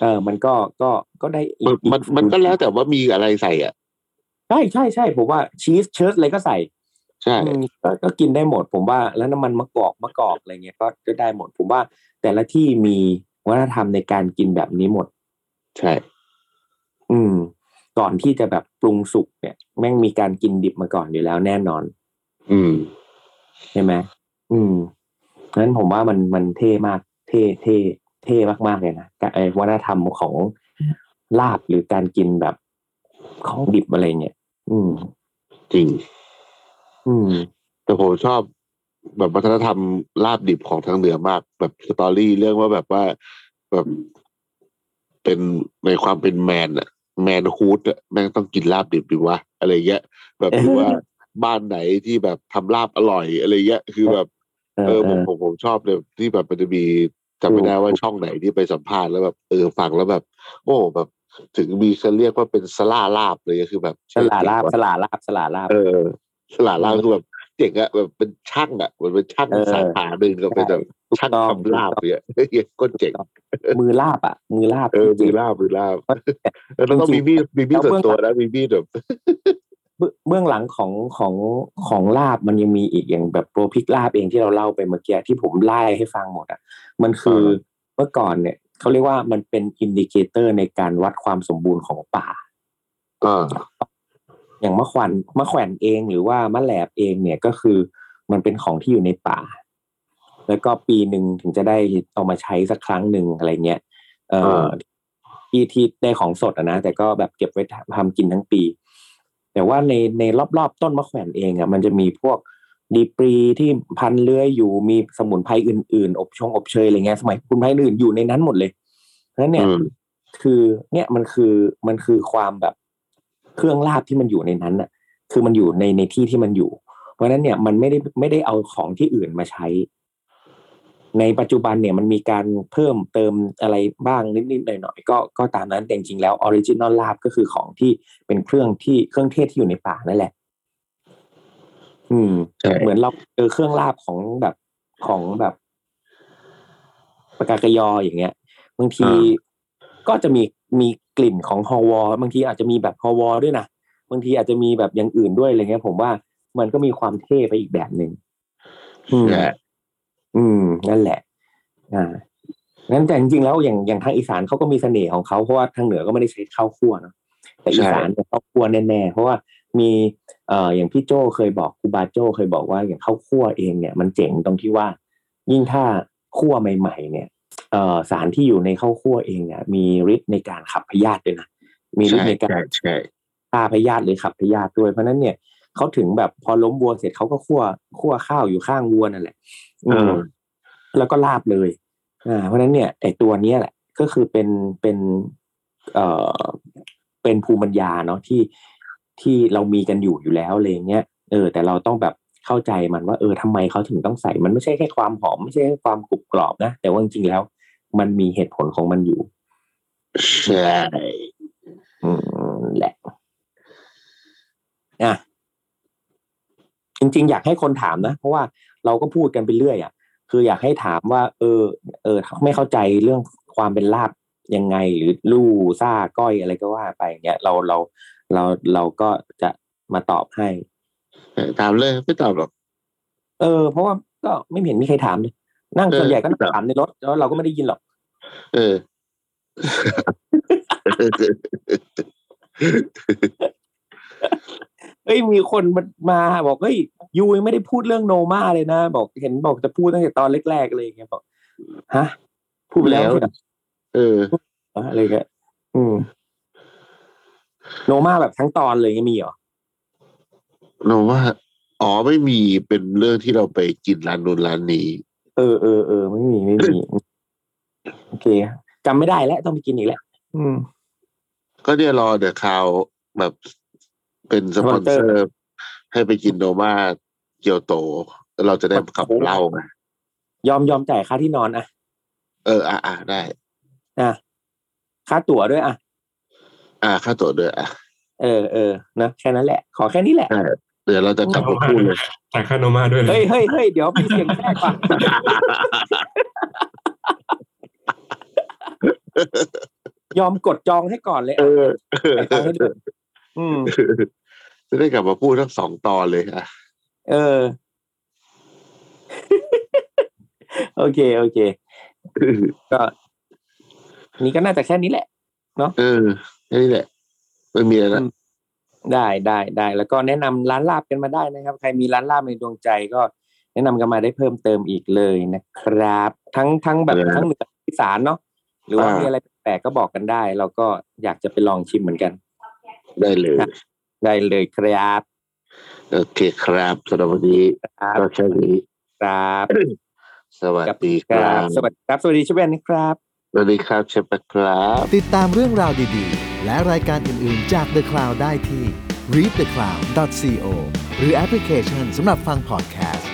เออ มันก็ก็ก็ได้อีมันมันอีมันก็แล้วแต่ว่ามีอะไรใส่อะใช่ใช่ใช่ผมว่าชีสเชิร์ตอะไรก็ใส่ใช่อืมก็ก็กินได้หมดผมว่า แล้วน้ำมันมะกอกมะกอกอะไรเงี้ยก็ก็ได้หมด ผมว่า แต่ละที่มีวัฒนธรรมในการกินแบบนี้หมด ใช่ อืม ก่อนที่จะแบบปรุงสุกเนี่ย แม่งมีการกินดิบมาก่อนอยู่แล้วแน่นอน อืมใช่ไหมอืมงั้นผมว่ามันมันเท่มาก เท่เท่ เท่มากๆเลยนะการไอ้วัฒนธรรมของลาบหรือการกินแบบของดิบอะไรเงี้ยอืม จริง อืม แต่ผมชอบแบบวัฒนธรรมลาบดิบของทางเหนือมาก แบบสตอรี่เรื่องว่าแบบว่าแบบเป็นในความเป็นแมนอะแมนฮูดอะแม่งต้องกินลาบดิบดีวะอะไรเงี้ยแบบหรือว่าบ้านไหนที่แบบทำลาบอร่อยอะไรเงี้ยคือแบบ เอเอออเอผมอผมผมชอบเลยที่แบบมันจะมี จำไม่ได้ว่าช่องไหนที่ไปสัมภาษณ์แล้วแบบเออฟังแล้วแบบ โอ้แบบ ถึงมีเขาเรียกว่าเป็นสลาลาบเลยคือแบบสลาลาบเจ๋งว่ะสลาลาบสลาลาบเออสลาลาบคือแบบเจ๋งอะแบบเป็นช่างอะเหมือนเป็นช่างเออสาขาหนึ่งก็เป็นแบบถูกช่างต้องทำลาบเนี่ยเฮ้ยก็เจ๋งมือลาบอะมือลาบเออจริงมือลาบมือลาบแล้วต้องมีมีดมีมีดส่วนตัวนะมีมีดแบบๆ เบื้องเบื้องหลังของของของลาบมันยังมีอีกอย่างแบบพวกพริกลาบเองที่เราเล่าไปเมื่อกี้ที่ผมไล่ให้ฟังหมดอะมันคือเมื่อก่อนเนี่ยเขาเรียกว่ามันเป็น indicator ในการวัดความสมบูรณ์ของป่าอ่าอย่างมะข่วงมะแขว่นเองหรือว่ามะแหลบเองเนี่ยก็คือมันเป็นของที่อยู่ในป่า แล้วก็ปีหนึ่งถึงจะได้เอามาใช้สักครั้งหนึ่งอะไรเงี้ยเอ่อที่ที่ได้ของสดอะนะแต่ก็แบบเก็บไว้ทำกินทั้งปี แต่ว่าในในรอบๆต้นมะแขวนเองอะมันจะมีพวกดีปรีที่พันเลื้อยอยู่มีสมุนไพรอื่นๆ อบชงอบเชยอะไรเงี้ยสมัยคุณไพรอื่นอยู่ในนั้นหมดเลยเพราะฉะนั้นเนี่ยอืมคือเนี่ยมันคือมันคือความแบบเครื่องลาบที่มันอยู่ในนั้นน่ะ คือมันอยู่ในในที่ที่มันอยู่ เพราะฉะนั้นเนี่ยมันไม่ได้ไม่ได้เอาของที่อื่นมาใช้ ในปัจจุบันเนี่ยมันมีการเพิ่มเติมอะไรบ้างนิดๆหน่อยๆก็ก็ตามนั้นแต่จริงๆแล้ว original ลาบก็คือของที่เป็นเครื่องที่เครื่องเทศที่อยู่ในป่านั่นแหละ อืมใช่เหมือนเราเจอเครื่องลาบของแบบของแบบปกาเกอะญออย่างเงี้ยบางทีก็จะมีมีกลิ่นของฮอวอบางทีอาจจะมีแบบฮอวอด้วยนะบางทีอาจจะมีแบบอย่างอื่นด้วยอะไรเงี้ย ผมว่ามันก็มีความเท่ไปอีกแบบหนึ่ง อืมใช่อืม นั่นแหละ อ่างั้นแต่จริงๆแล้วอย่างอย่างทางอีสานเขาก็มีเสน่ห์ของเขาเพราะว่าทางเหนือก็ไม่ได้ใช้ข้าวคั่วเนอะแต่อีสานเนี่ยข้าวคั่วแน่ๆเพราะว่ามีเอ่ออย่างพี่โจเคยบอกครูบาโจเคยบอกว่าอย่างข้าวคั่วเองเนี่ยมันเจ๋งตรงที่ว่า ยิ่งถ้าคั่วใหม่ ๆ เนี่ยเอ่อสารที่อยู่ในข้าวคั่วเองเนี่ยมีฤทธิ์ในการขับพยาธิด้วยนะมีฤทธิ์ในการใช่ใช่ฆ่าพยาธิหรือขับพยาธิด้วยเพราะฉะนั้นเนี่ย เขาถึงแบบพอล้มวัวเสร็จเขาก็คั่วคั่วข้าวอยู่ข้างวัวนั่นแหละเออแล้วก็ลาบเลย อ่า เพราะฉะนั้นเนี่ยไอตัวเนี้ยแหละ ก็คือเป็นเป็นเอ่อเป็นภูมิปัญญาเนาะที่ที่เรามีกันอยู่อยู่แล้วอะไรอย่างเงี้ยเออ แต่เราต้องแบบเข้าใจมันว่า เออทำไมเขาถึงต้องใส่ มันไม่ใช่แค่ความหอมไม่ใช่แค่ความกรุบกรอบนะแต่ว่าจริงๆแล้ว มันมีเหตุผลของมันอยู่ใช่อืมแหละอะ จริง ๆ อยากให้คนถามนะ เพราะว่าเราก็พูดกันไปเรื่อยอะคืออยากให้ถามว่า เออ เออ ไม่เข้าใจเรื่องความเป็นลาบยังไงหรือลู่ซ่าก้อยอะไรก็ว่าไปอย่างเงี้ยเราเราเราเราก็จะมาตอบให้ถามเลยไม่ตอบหรอกเออ เพราะว่าก็ไม่เห็นมีใครถามเลยนั่งเออส่วนใหญ่ก็นั่งครับถามในรถแล้วเราก็ไม่ได้ยินหรอก เออ เอ้ยมีคนมามาบอกเฮ้ยยูยังไม่ได้พูดเรื่องโนมาเลยนะ บอกเห็นบอกจะพูดตั้งแต่ตอนแรกๆเลยอย่างเงี้ยบอกฮะพูดไปแล้วแล้วใช่ไหมเอออะไรกันอืมโนมาแบบทั้งตอนเลยยังมีเหรอเราว่าอ๋อไม่มีเป็นเรื่องที่เราไปกินร้านนู้นร้านนี้ เออเออเออไม่มีไม่มีโอเคจำไม่ได้แล้วต้องไปกินอีกแล้วอืม ก็เนี่ยรอ The Cloud แบบ เป็นสปอนเซอสปอนเซอร์ร์ให้ไปกินโนมาเกียวโตแล้วเราจะได้กลับมาเล่าไงยอมยอมจ่ายค่าที่นอนอะ เออ อะอะได้ อะ ค่าตั๋วด้วยอะ อะค่าตั๋วด้วยอะ เออเออนะแค่นั้นแหละ ขอแค่นี้แหละใช่เดี๋ยวเราจะกลับมาพูดเลยจ่ายค่าโนมาด้วยเลเฮ้ยยเฮ้ยเฮ้ยเดี๋ยวมีเสียงแทรกว่ะยอมกดจองให้ก่อนเลยเออะ อจ่ายตังค์ให้ด้วยอืมจะได้กลับมาพูดทั้งสองตอนเลยอะเออ โอเค โอเค ก็นี่ก็น่าจะแค่นี้แหละเออแค่นี้แหละไม่มีอะไรละอืมได้ได้ได้แล้วก็แนะนำร้านลาบกันมาได้นะครับ ใครมีร้านลาบในดวงใจก็แนะนำกันมาได้เพิ่มเติมอีกเลยนะครับ ทั้งทั้งแบบทั้งเหนืออีสานเนาะหรือว่ามีอะไรแปลกๆก็บอกกันได้ เราก็อยากจะไปลองชิมเหมือนกัน ได้เลยครับได้เลยครับ โอเคครับสำหรับวันนี้ครับก็แค่นี้ครับ สวัสดีคครัรับบสวัสดีครับ สวัสดีเชฟแวนนะครับสวัสดีครับเชฟแปะครับ ติดตามเรื่องราวดีๆ และรายการอื่นๆจาก The Cloud ได้ที่ readthecloud.co หรือแอปพลิเคชันสำหรับฟังพอดแคสต์